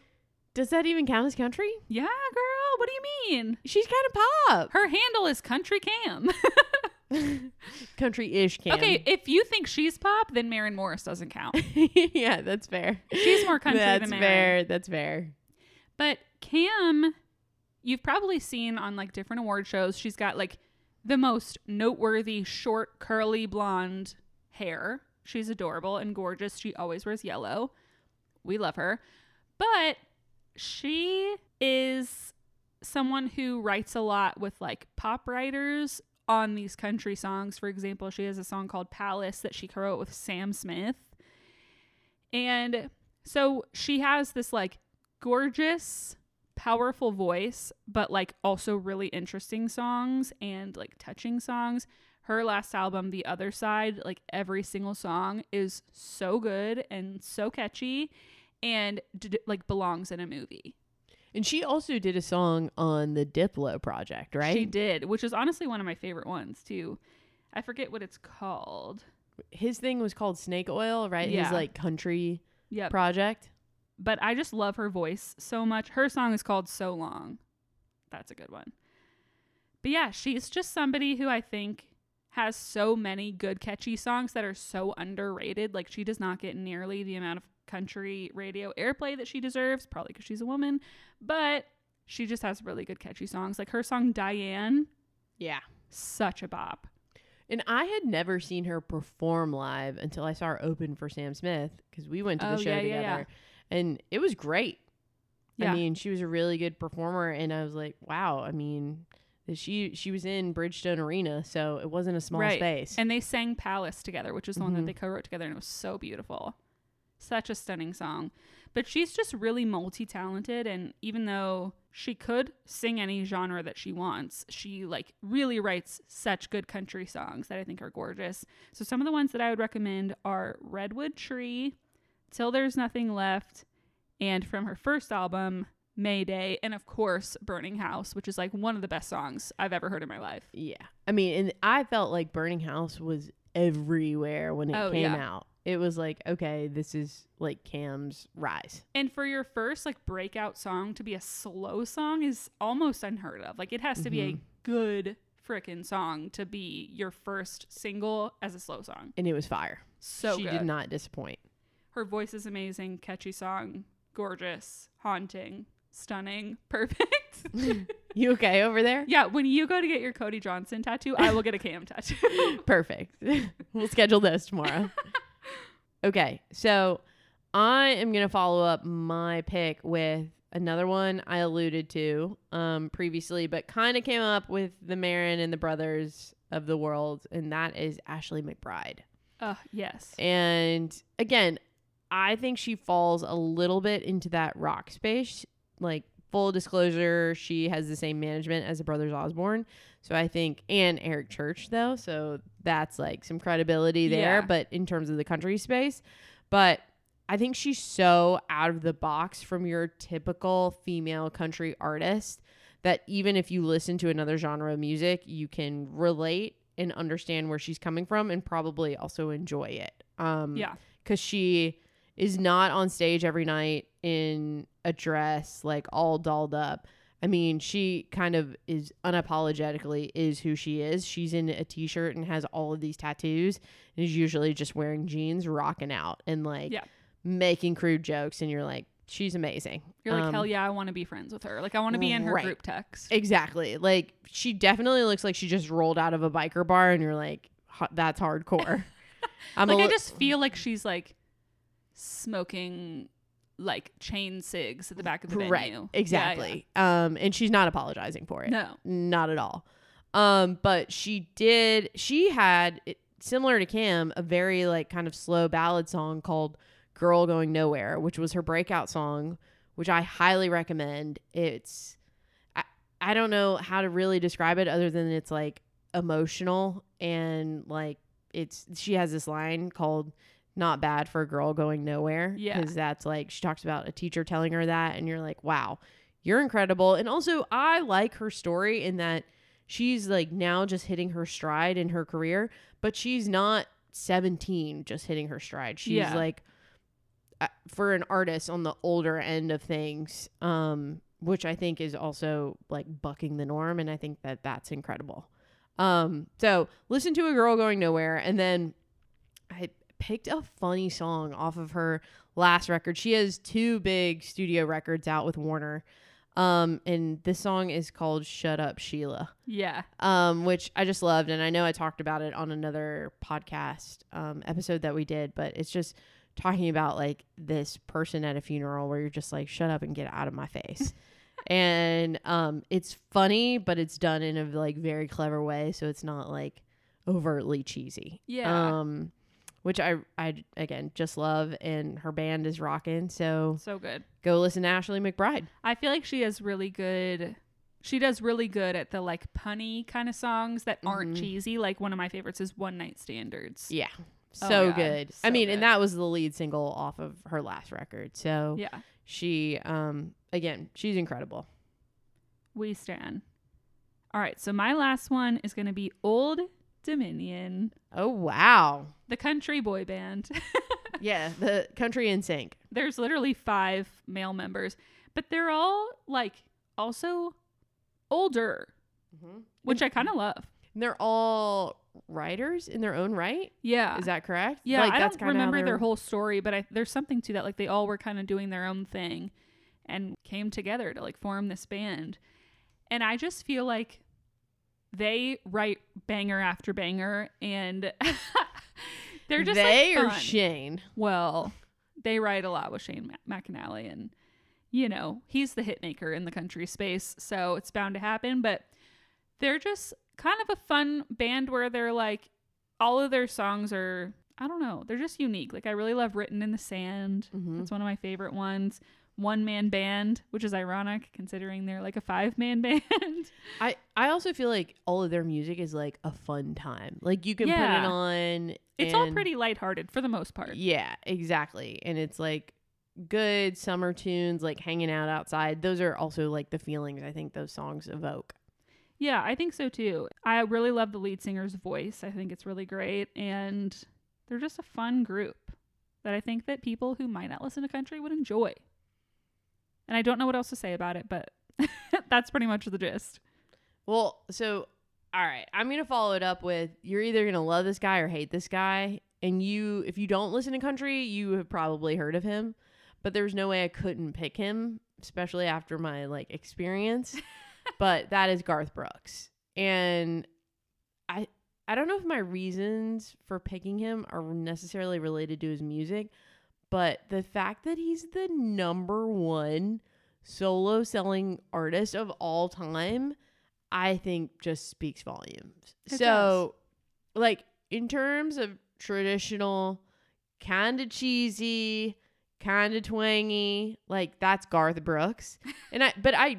does that even count as country yeah, girl, what do you mean? she's kind of pop Her handle is Country Cam. country-ish Cam. okay, if you think she's pop, then Maren Morris doesn't count. yeah that's fair She's more country that's than Maren. fair that's fair But Cam, you've probably seen on like different award shows, she's got like the most noteworthy short curly blonde hair. She's adorable and gorgeous. She always wears yellow. We love her. But she is someone who writes a lot with like pop writers on these country songs. For example, she has a song called Palace that she co-wrote with Sam Smith. And so she has this like gorgeous, powerful voice, but like also really interesting songs and like touching songs. Her last album, The Other Side, like every single song is so good and so catchy and d- like belongs in a movie. and she also did a song on the Diplo project right She did, which is honestly one of my favorite ones too. I forget what it's called. his thing was called Snake Oil, right? Yeah. His like country Yep. project. but I just love her voice so much. Her song is called So Long. That's a good one. But yeah, she's just somebody who I think has so many good catchy songs that are so underrated. Like she does not get nearly the amount of country radio airplay that she deserves, probably because she's a woman, but she just has really good catchy songs. Like her song Diane, Yeah. such a bop. And I had never seen her perform live until I saw her open for Sam Smith because we went to the Oh, show yeah, together. yeah, yeah. And it was great. Yeah. I mean, she was a really good performer and I was like, wow, I mean, she she was in Bridgestone Arena, so it wasn't a small Right. space. And they sang Palace together, which is the one Mhm. that they co wrote together, and it was so beautiful. Such a stunning song. But she's just really multi talented, and even though she could sing any genre that she wants, she like really writes such good country songs that I think are gorgeous. So some of the ones that I would recommend are Redwood Tree, Till There's Nothing Left, and from her first album, Mayday, and of course Burning House, which is like one of the best songs I've ever heard in my life. yeah. I mean, and I felt like Burning House was everywhere when it Oh, came yeah. out. It was like, okay, this is like Cam's rise. And for your first like breakout song to be a slow song is almost unheard of. Like it has to be a Mhm. good frickin' song to be your first single as a slow song. And it was fire. So she good. did not disappoint. Her voice is amazing, catchy song, gorgeous, haunting, stunning, perfect. You okay over there? yeah, when you go to get your Cody Johnson tattoo, I will get a cam tattoo. Perfect. we'll schedule those tomorrow. Okay, so I am gonna follow up my pick with another one I alluded to um, previously, but kind of came up with the Maren and the brothers of the world, and that is Ashley McBryde. Uh, yes. And again, I think she falls a little bit into that rock space. Like full disclosure, she has the same management as the Brothers Osborne. So I think and Eric Church though, so that's like some credibility there, Yeah. but in terms of the country space, but I think she's so out of the box from your typical female country artist that even if you listen to another genre of music, you can relate and understand where she's coming from and probably also enjoy it. Um Yeah. cuz she is not on stage every night in a dress like all dolled up. I mean, she kind of is unapologetically is who she is. She's in a t-shirt and has all of these tattoos and is usually just wearing jeans, rocking out and like Yeah. making crude jokes and you're like she's amazing. You're like, Um, hell yeah, I want to be friends with her. Like, I want to be in her right. group text. Exactly. Like she definitely looks like she just rolled out of a biker bar and you're like "H- that's hardcore. I'm like, I just feel like she's like smoking like chain cigs at the back of the venue. right. Yeah, Exactly. Um and she's not apologizing for it. No. not at all. Um, but she did. She had it- similar to Cam a very like kind of slow ballad song called "Girl Going Nowhere," which was her breakout song, which I highly recommend. It's I I don't know how to really describe it other than it's like emotional and like it's she has this line called not bad for a girl going nowhere Yeah. because that's like she talks about a teacher telling her that and you're like wow you're incredible and also i like her story in that she's like now just hitting her stride in her career but she's not 17 just hitting her stride she's Yeah. like uh, for an artist on the older end of things um which i think is also like bucking the norm and i think that that's incredible um so listen to a girl going nowhere and then i picked a funny song off of her last record she has two big studio records out with warner um and this song is called shut up sheila Yeah. um, which I just loved, and I know I talked about it on another podcast um, episode that we did, but it's just talking about like this person at a funeral where you're just like, shut up and get out of my face. and um, it's funny, but it's done in a like very clever way, so it's not like overtly cheesy. Yeah. Um, which I I again just love, and her band is rocking. So So good. go listen to Ashley McBryde. I feel like she has really good. She does really good at the like punny kind of songs that aren't Mhm. cheesy. Like one of my favorites is One Night Standards. Yeah. Oh So God, good. I mean, good. and that was the lead single off of her last record. So Yeah. she um again, she's incredible. We stand. All right. So my last one is going to be Old Dominion, Oh wow. the country boy band. yeah, the country NSYNC. There's literally five male members, but they're all like also older, mm-hmm. which I kind of love. And they're all writers in their own right. Yeah. Is that correct? Yeah, Like, I that's don't remember their whole story, but I, there's something to that. Like they all were kind of doing their own thing, and came together to like form this band. And I just feel like they write banger after banger, and they're just they like, or. Shane. well, they write a lot with Shane McAnally, and you know he's the hit maker in the country space, so it's bound to happen. But they're just kind of a fun band where they're like all of their songs are I don't know they're just unique. Like I really love "Written in the Sand." Mhm. That's one of my favorite ones. One man band, which is ironic considering they're like a five man band. I I also feel like all of their music is like a fun time. Like you can put it on. it's all pretty lighthearted for the most part. Yeah, exactly. And it's like good summer tunes, like hanging out outside. Those are also like the feelings I think those songs evoke. Yeah, I think so too. I really love the lead singer's voice. I think it's really great and they're just a fun group that I think that people who might not listen to country would enjoy. And I don't know what else to say about it, but that's pretty much the gist. Well, so all right, I'm gonna follow it up with you're either gonna love this guy or hate this guy, and you if you don't listen to country, you have probably heard of him, but there's no way I couldn't pick him, especially after my like experience. but that is Garth Brooks, and I I don't know if my reasons for picking him are necessarily related to his music, but the fact that he's the number one solo selling artist of all time I think just speaks volumes. It so, like in terms of traditional, kind of cheesy, kind of twangy, like that's Garth Brooks. and I, but I,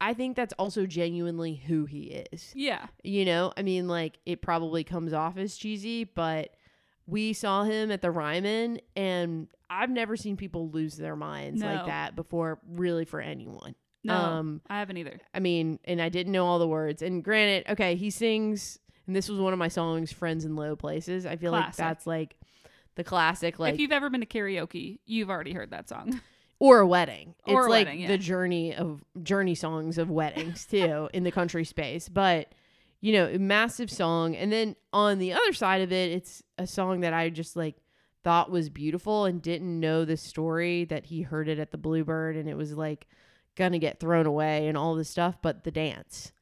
I think that's also genuinely who he is. Yeah. You know, I mean, like it probably comes off as cheesy, but we saw him at the Ryman, and I've never seen people lose their minds like that before, really, for anyone. No, Um, I haven't either. I mean, and I didn't know all the words. And granted, okay, he sings, and this was one of my songs, "Friends in Low Places." I feel like that's like the classic, like if you've ever been to karaoke, you've already heard that song. or a wedding. Or it's a like wedding, yeah. the journey of journey songs of weddings too in the country space. But you know, massive song. And then on the other side of it, it's a song that I just like thought was beautiful and didn't know the story that he heard it at the Bluebird and it was like gonna get thrown away and all this stuff, but the dance.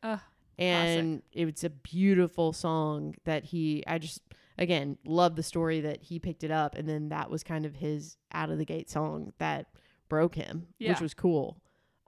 And it's a beautiful song that he I just again love the story that he picked it up and then that was kind of his out of the gate song that broke him Yeah. which was cool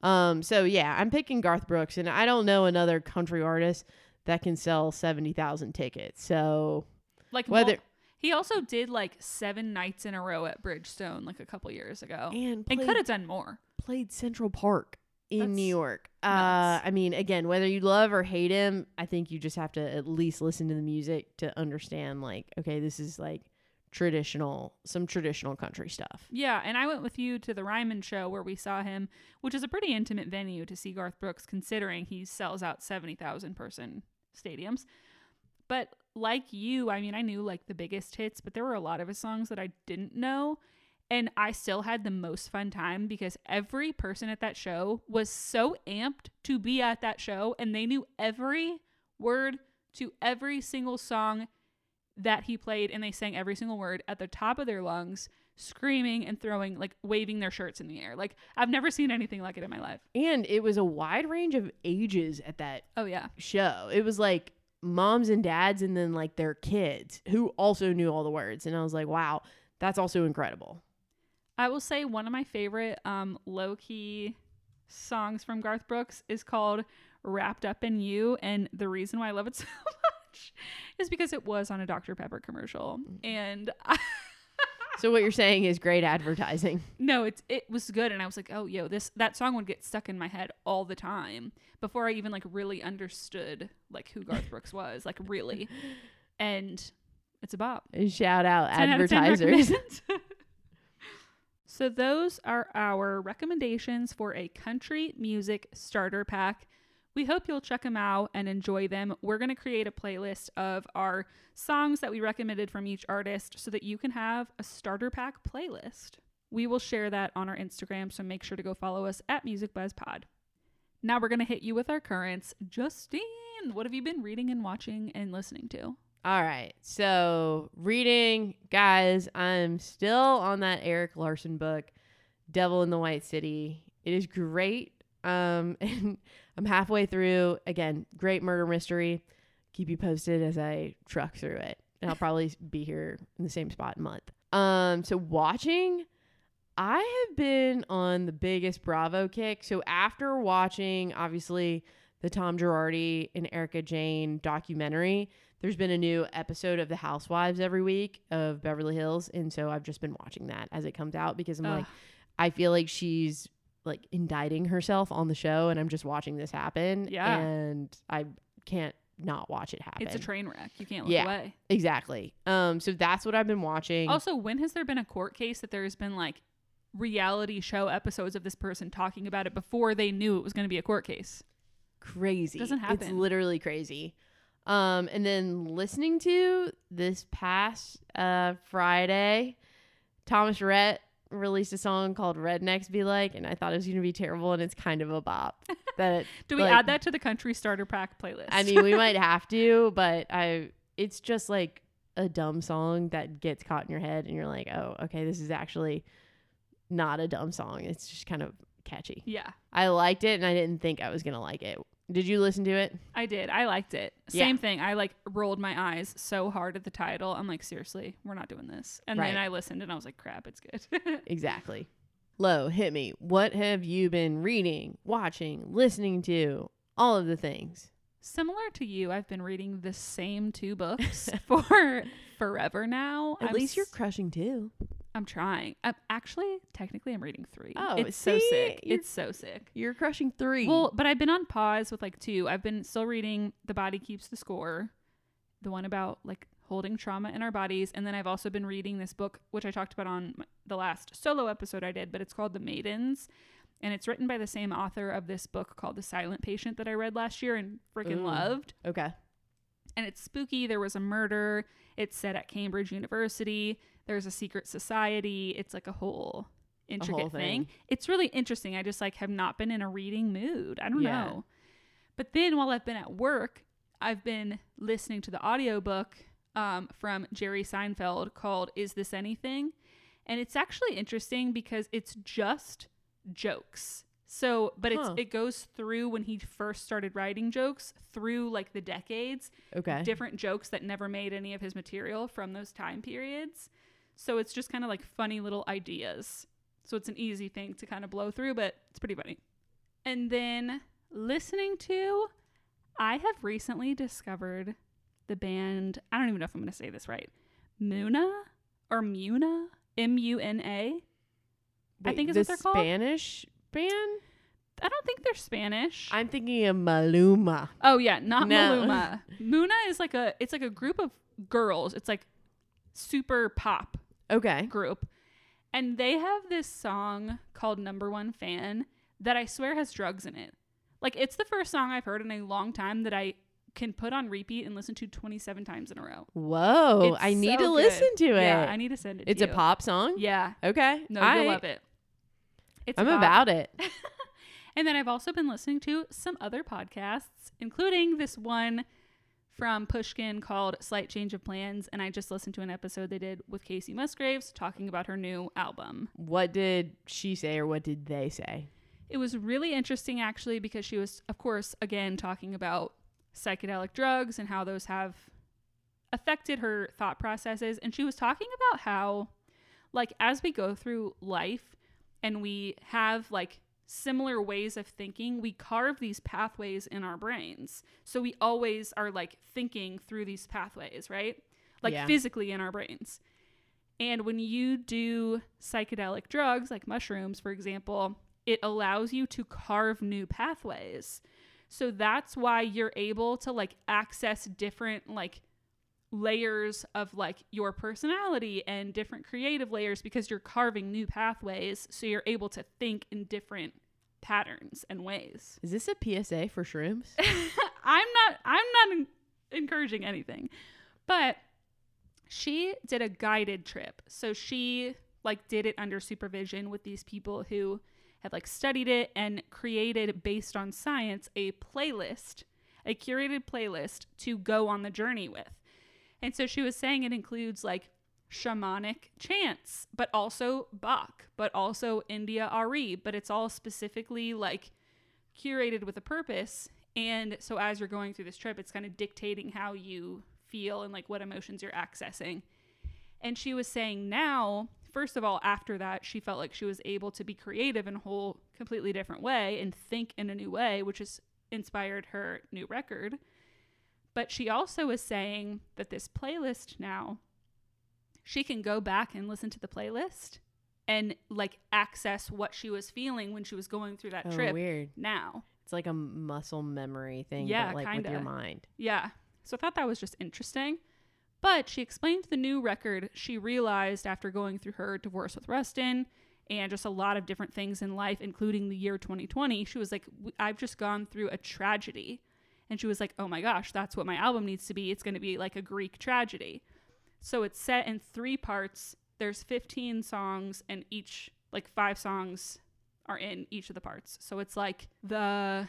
um so yeah i'm picking garth brooks and i don't know another country artist that can sell 70,000 tickets. So like Whether- mul- he also did like seven nights in a row at Bridgestone like a couple years ago, and and could have done more. played central park in new york. Uh i mean again whether you love or hate him i think you just have to at least listen to the music to understand like okay this is like traditional some traditional country stuff. Yeah, and I went with you to the Ryman show where we saw him, which is a pretty intimate venue to see Garth Brooks, considering he sells out seventy thousand person stadiums. But like you, I mean, I knew like the biggest hits, but there were a lot of his songs that I didn't know. And I still had the most fun time because every person at that show was so amped to be at that show and they knew every word to every single song that he played and they sang every single word at the top of their lungs, screaming and throwing like waving their shirts in the air. Like I've never seen anything like it in my life. and it was a wide range of ages at that Oh yeah. show it was like moms and dads and then like their kids who also knew all the words and i was like wow that's also incredible I will say one of my favorite um low key songs from Garth Brooks is called Wrapped Up in You and the reason why I love it so much is because it was on a Dr Pepper commercial and I, so what you're saying is great advertising. No it's it was good and I was like oh yo this that song would get stuck in my head all the time before I even like really understood like who Garth Brooks was like really. And it's a bop. Shout out 10 out of 10 advertisers. so those are our recommendations for a country music starter pack. We hope you'll check them out and enjoy them. We're going to create a playlist of our songs that we recommended from each artist so that you can have a starter pack playlist. We will share that on our Instagram, so make sure to go follow us at Music Buzz Pod. Now we're going to hit you with our currents. Justine, what have you been reading and watching and listening to? All right. So, reading, guys, I'm still on that Erik Larson book, Devil in the White City. It is great. Um, and I'm halfway through. Again, great murder mystery. Keep you posted as I truck through it. And I'll probably be here in the same spot in a month. Um, so watching, I have been on the biggest Bravo kick. So after watching, obviously, the Tom Girardi and Erika Jayne documentary, there's been a new episode of The Housewives every week of Beverly Hills. And so I've just been watching that as it comes out because I'm Ugh. like, I feel like she's like indicting herself on the show and I'm just watching this happen. Yeah. And I can't not watch it happen. It's a train wreck. You can't look Yeah. away. Exactly. Um, so that's what I've been watching. Also, when has there been a court case that there's been like reality show episodes of this person talking about it before they knew it was going to be a court case? crazy. It Doesn't happen. It's literally crazy. Um, and then listening to this past uh Friday, Thomas Rhett released a song called Rednecks Be Like, and I thought it was gonna be terrible, and it's kind of a bop. That Do we like, add that to the country starter pack playlist? I mean, we might have to, but I it's just like a dumb song that gets caught in your head, and you're like, oh, okay, this is actually not a dumb song. It's just kind of catchy. yeah, I liked it, and I didn't think I was gonna like it. Did you listen to it? I did. I liked it. Yeah. Same thing. I like rolled my eyes so hard at the title. I'm like, seriously, we're not doing this. And then I listened and I was like, crap, it's good. Exactly. Lo, hit me. What have you been reading, watching, listening to? All of the things. Similar to you, I've been reading the same two books for forever now. At I'm least you're crushing too. I'm trying. I'm actually technically I'm reading three. Oh, it's so sick. You're- It's so sick. You're crushing three. Well, but I've been on pause with like two. I've been still reading The Body Keeps the Score, the one about like holding trauma in our bodies, and then I've also been reading this book which I talked about on the last solo episode I did, but it's called The Maidens. And it's written by the same author of this book called The Silent Patient that I read last year and freaking loved. okay. And it's spooky. There was a murder. It's set at Cambridge University. There's a secret society. It's like a whole intricate thing. thing. It's really interesting. I just like have not been in a reading mood. I don't Yeah. know. But then while I've been at work, I've been listening to the audiobook um, from Jerry Seinfeld called Is This Anything? And it's actually interesting because it's just jokes. So, but it's Huh. it goes through when he first started writing jokes through like the decades Okay. different jokes that never made any of his material from those time periods. So it's just kind of like funny little ideas. So it's an easy thing to kind of blow through, but it's pretty funny. And then listening to, I have recently discovered the band, I don't even know if I'm going to say this right, Muna or Muna, M U N A. I think is the what they're called. Spanish band. I don't think they're Spanish. I'm thinking of Maluma. Oh yeah, not No. Maluma. Muna is like a it's like a group of girls. It's like super pop Okay. group. And they have this song called Number One Fan that I swear has drugs in it. Like it's the first song I've heard in a long time that I can put on repeat and listen to 27 times in a row. Whoa. It's I need so to listen to it. Yeah, I need to send it to you. it's a you. pop song? Yeah. Okay. No, I, you'll love it. It's I'm bop. about it. And then I've also been listening to some other podcasts, including this one from Pushkin called Slight Change of Plans. And I just listened to an episode they did with Kacey Musgraves talking about her new album. What did she say or what did they say? It was really interesting actually because she was, of course, again talking about psychedelic drugs and how those have affected her thought processes. And she was talking about how, like, as we go through life and we have like similar ways of thinking, we carve these pathways in our brains. So we always are like thinking through these pathways, right? Like Yeah. physically in our brains. And when you do psychedelic drugs, like mushrooms, for example, it allows you to carve new pathways. So that's why you're able to like access different like layers of like your personality and different creative layers because you're carving new pathways so you're able to think in different patterns and ways. Is this a PSA for shrooms? I'm not I'm not en- encouraging anything. But she did a guided trip. So she like did it under supervision with these people who had like studied it and created based on science a playlist, a curated playlist to go on the journey with. And so she was saying it includes like shamanic chants, but also Bach, but also India.Arie, but it's all specifically like curated with a purpose. And so as you're going through this trip, it's kind of dictating how you feel and like what emotions you're accessing. And she was saying now, first of all, after that, she felt like she was able to be creative in a whole completely different way and think in a new way, which has inspired her new record. But she also was saying that this playlist now, she can go back and listen to the playlist and like access what she was feeling when she was going through that oh, trip weird. now. It's like a muscle memory thing, Yeah, like with your kinda. mind. Yeah. So I thought that was just interesting. But she explained the new record she realized after going through her divorce with Ruston and just a lot of different things in life, including the year 2020. She was like, I've just gone through a tragedy. And she was like, oh my gosh, that's what my album needs to be. It's going to be like a Greek tragedy. So it's set in three parts. There's 15 songs, and each, like five songs, are in each of the parts. So it's like the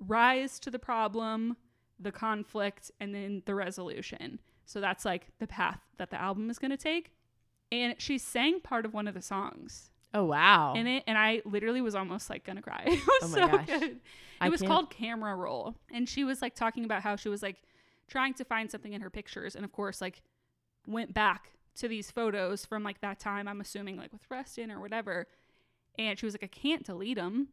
rise to the problem, the conflict, and then the resolution. So that's like the path that the album is going to take. And she sang part of one of the songs Oh wow. in it, and I literally was almost like gonna cry. It was Oh my so gosh. good. It I was can't- called Camera Roll, and she was like talking about how she was like trying to find something in her pictures, and of course, like went back to these photos from like that time. I'm assuming like with Ruston or whatever, and she was like, I can't delete them.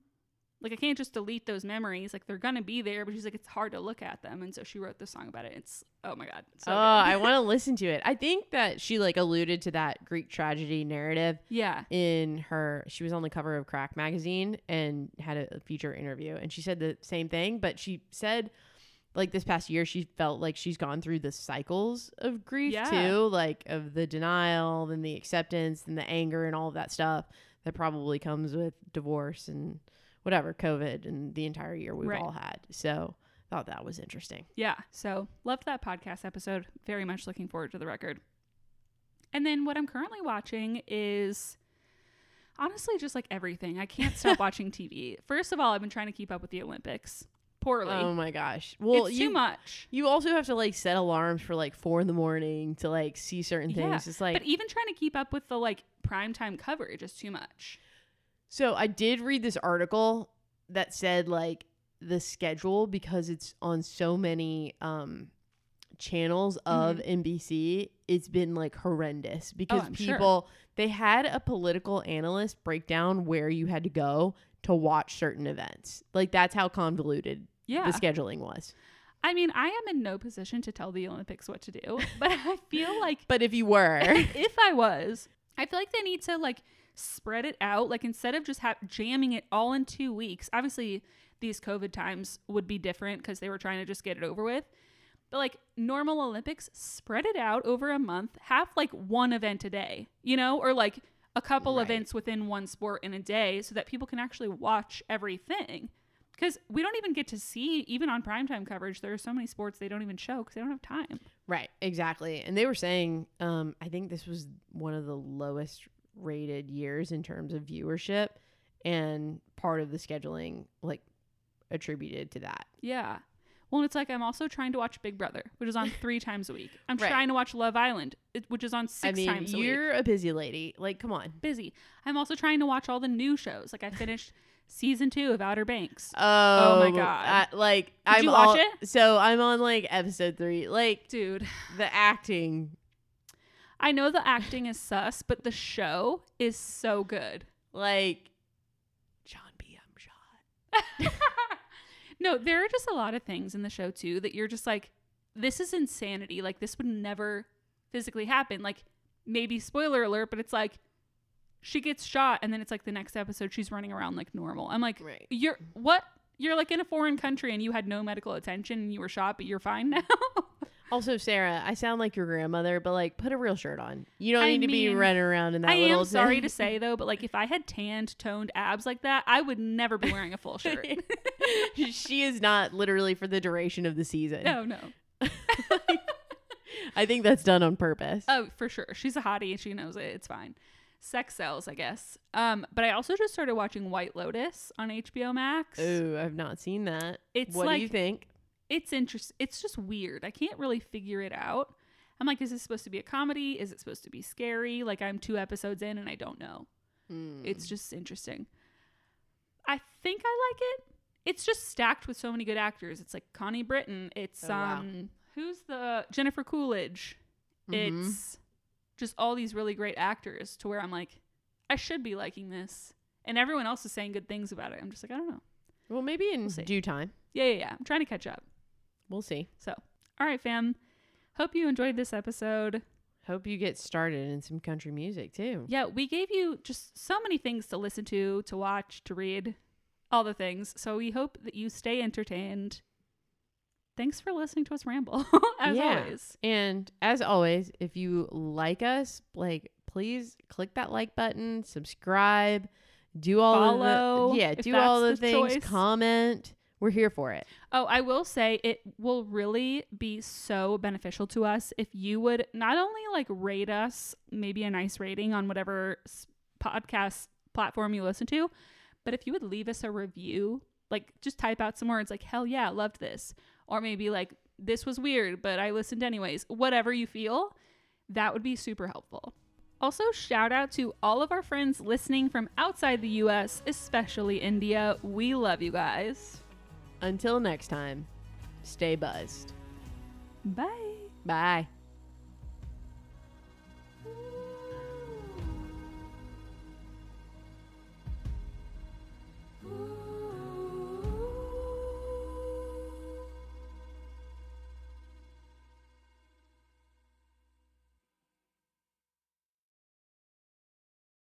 Like I can't just delete those memories. Like they're gonna be there, but she's like it's hard to look at them, and so she wrote the song about it. It's oh my god. So oh. I want to listen to it. I think that she like alluded to that Greek tragedy narrative yeah. in her. She was on the cover of Crack magazine and had a feature interview, and she said the same thing. But she said, like this past year, she felt like she's gone through the cycles of grief Yeah. too, like of the denial, then the acceptance, and the anger, and all of that stuff that probably comes with divorce and whatever COVID and the entire year we've Right. all had. So thought that was interesting. Yeah. So loved that podcast episode. Very much looking forward to the record. And then what I'm currently watching is honestly just like everything. I can't stop watching TV. First of all, I've been trying to keep up with the Olympics poorly. Oh my gosh! Well, it's you too much. You also have to like set alarms for like four in the morning to like see certain things. Yeah, It's like but even trying to keep up with the like primetime coverage is too much. So. I did read this article that said like the schedule because it's on so many um channels of NBC. It's been like horrendous because Mm-hmm. Oh, I'm sure. people they had a political analyst break down where you had to go to watch certain events. Like that's how convoluted Yeah. the scheduling was. I mean, I am in no position to tell the Olympics what to do, but I feel like But if you were, if I was, I feel like they need to like spread it out. Like instead of just ha- jamming it all in two weeks. Obviously, these COVID times would be different because they were trying to just get it over with. But like normal Olympics, spread it out over a month. Have like one event a day, you know, or like a couple Right. events within one sport in a day, so that people can actually watch everything. Because we don't even get to see, even on primetime coverage, there are so many sports they don't even show because they don't have time. Right, exactly. And they were saying, um, I think this was one of the lowest rated years in terms of viewership, and part of the scheduling, like, attributed to that. Yeah. Well, it's like I'm also trying to watch Big Brother, which is on three times a week. I'm Right. trying to watch Love Island, which is on six I mean, times a week. you're a busy lady. Like, come on. Busy. I'm also trying to watch all the new shows. Like I finished season two of Outer Banks. Oh, oh my God. I- like, I'm you watch all- it? So I'm on like episode three. Like Dude, the acting, I know the acting is sus, but the show is so good. like John B. I'm shot. no, there are just a lot of things in the show too that you're just like, this is insanity. Like this would never physically happen. Like maybe spoiler alert, but it's like she gets shot and then it's like the next episode she's running around like normal. I'm like, Right. you're what? You're like in a foreign country and you had no medical attention and you were shot, but you're fine now. Also, Sarah, I sound like your grandmother, but like, put a real shirt on. You don't I need to be running around in that I little. am sorry to say though, but like if I had tanned, toned abs like that, I would never be wearing a full shirt. she is not literally for the duration of the season. no, no. I think that's done on purpose. Oh, for sure. She's a hottie and she knows it. It's fine. Sex sells, I guess. Um, but I also just started watching White Lotus on HBO Max. Ooh, I've not seen that. It's what like do you think? It's interesting. It's just weird. I can't really figure it out. I'm like, is this supposed to be a comedy? Is it supposed to be scary? Like I'm two episodes in and I don't know. Hmm. It's just interesting. I think I like it. It's just stacked with so many good actors. It's like Connie Britton. It's Oh, wow. um who's the Jennifer Coolidge. Mhm. It's just all these really great actors to where I'm like, I should be liking this. And everyone else is saying good things about it. I'm just like, I don't know. well, maybe in We'll due time. Yeah, yeah, yeah. I'm trying to catch up. We'll see. So, all right, fam. Hope you enjoyed this episode. Hope you get started in some country music too. Yeah, we gave you just so many things to listen to, to watch, to read, all the things. So we hope that you stay entertained. Thanks for listening to us ramble, as Yeah. always. And as always, if you like us, like please click that like button, subscribe, do all Follow, the yeah, do all the, the things, choice. comment. We're here for it. Oh, I will say it will really be so beneficial to us if you would not only like rate us, maybe a nice rating on whatever podcast platform you listen to, but if you would leave us a review, like just type out some words like, hell yeah, loved this. Or maybe like, this was weird, but I listened anyways. Whatever you feel, that would be super helpful. Also, shout out to all of our friends listening from outside the US, especially India. We love you guys. Until next time, stay buzzed. Bye. Bye.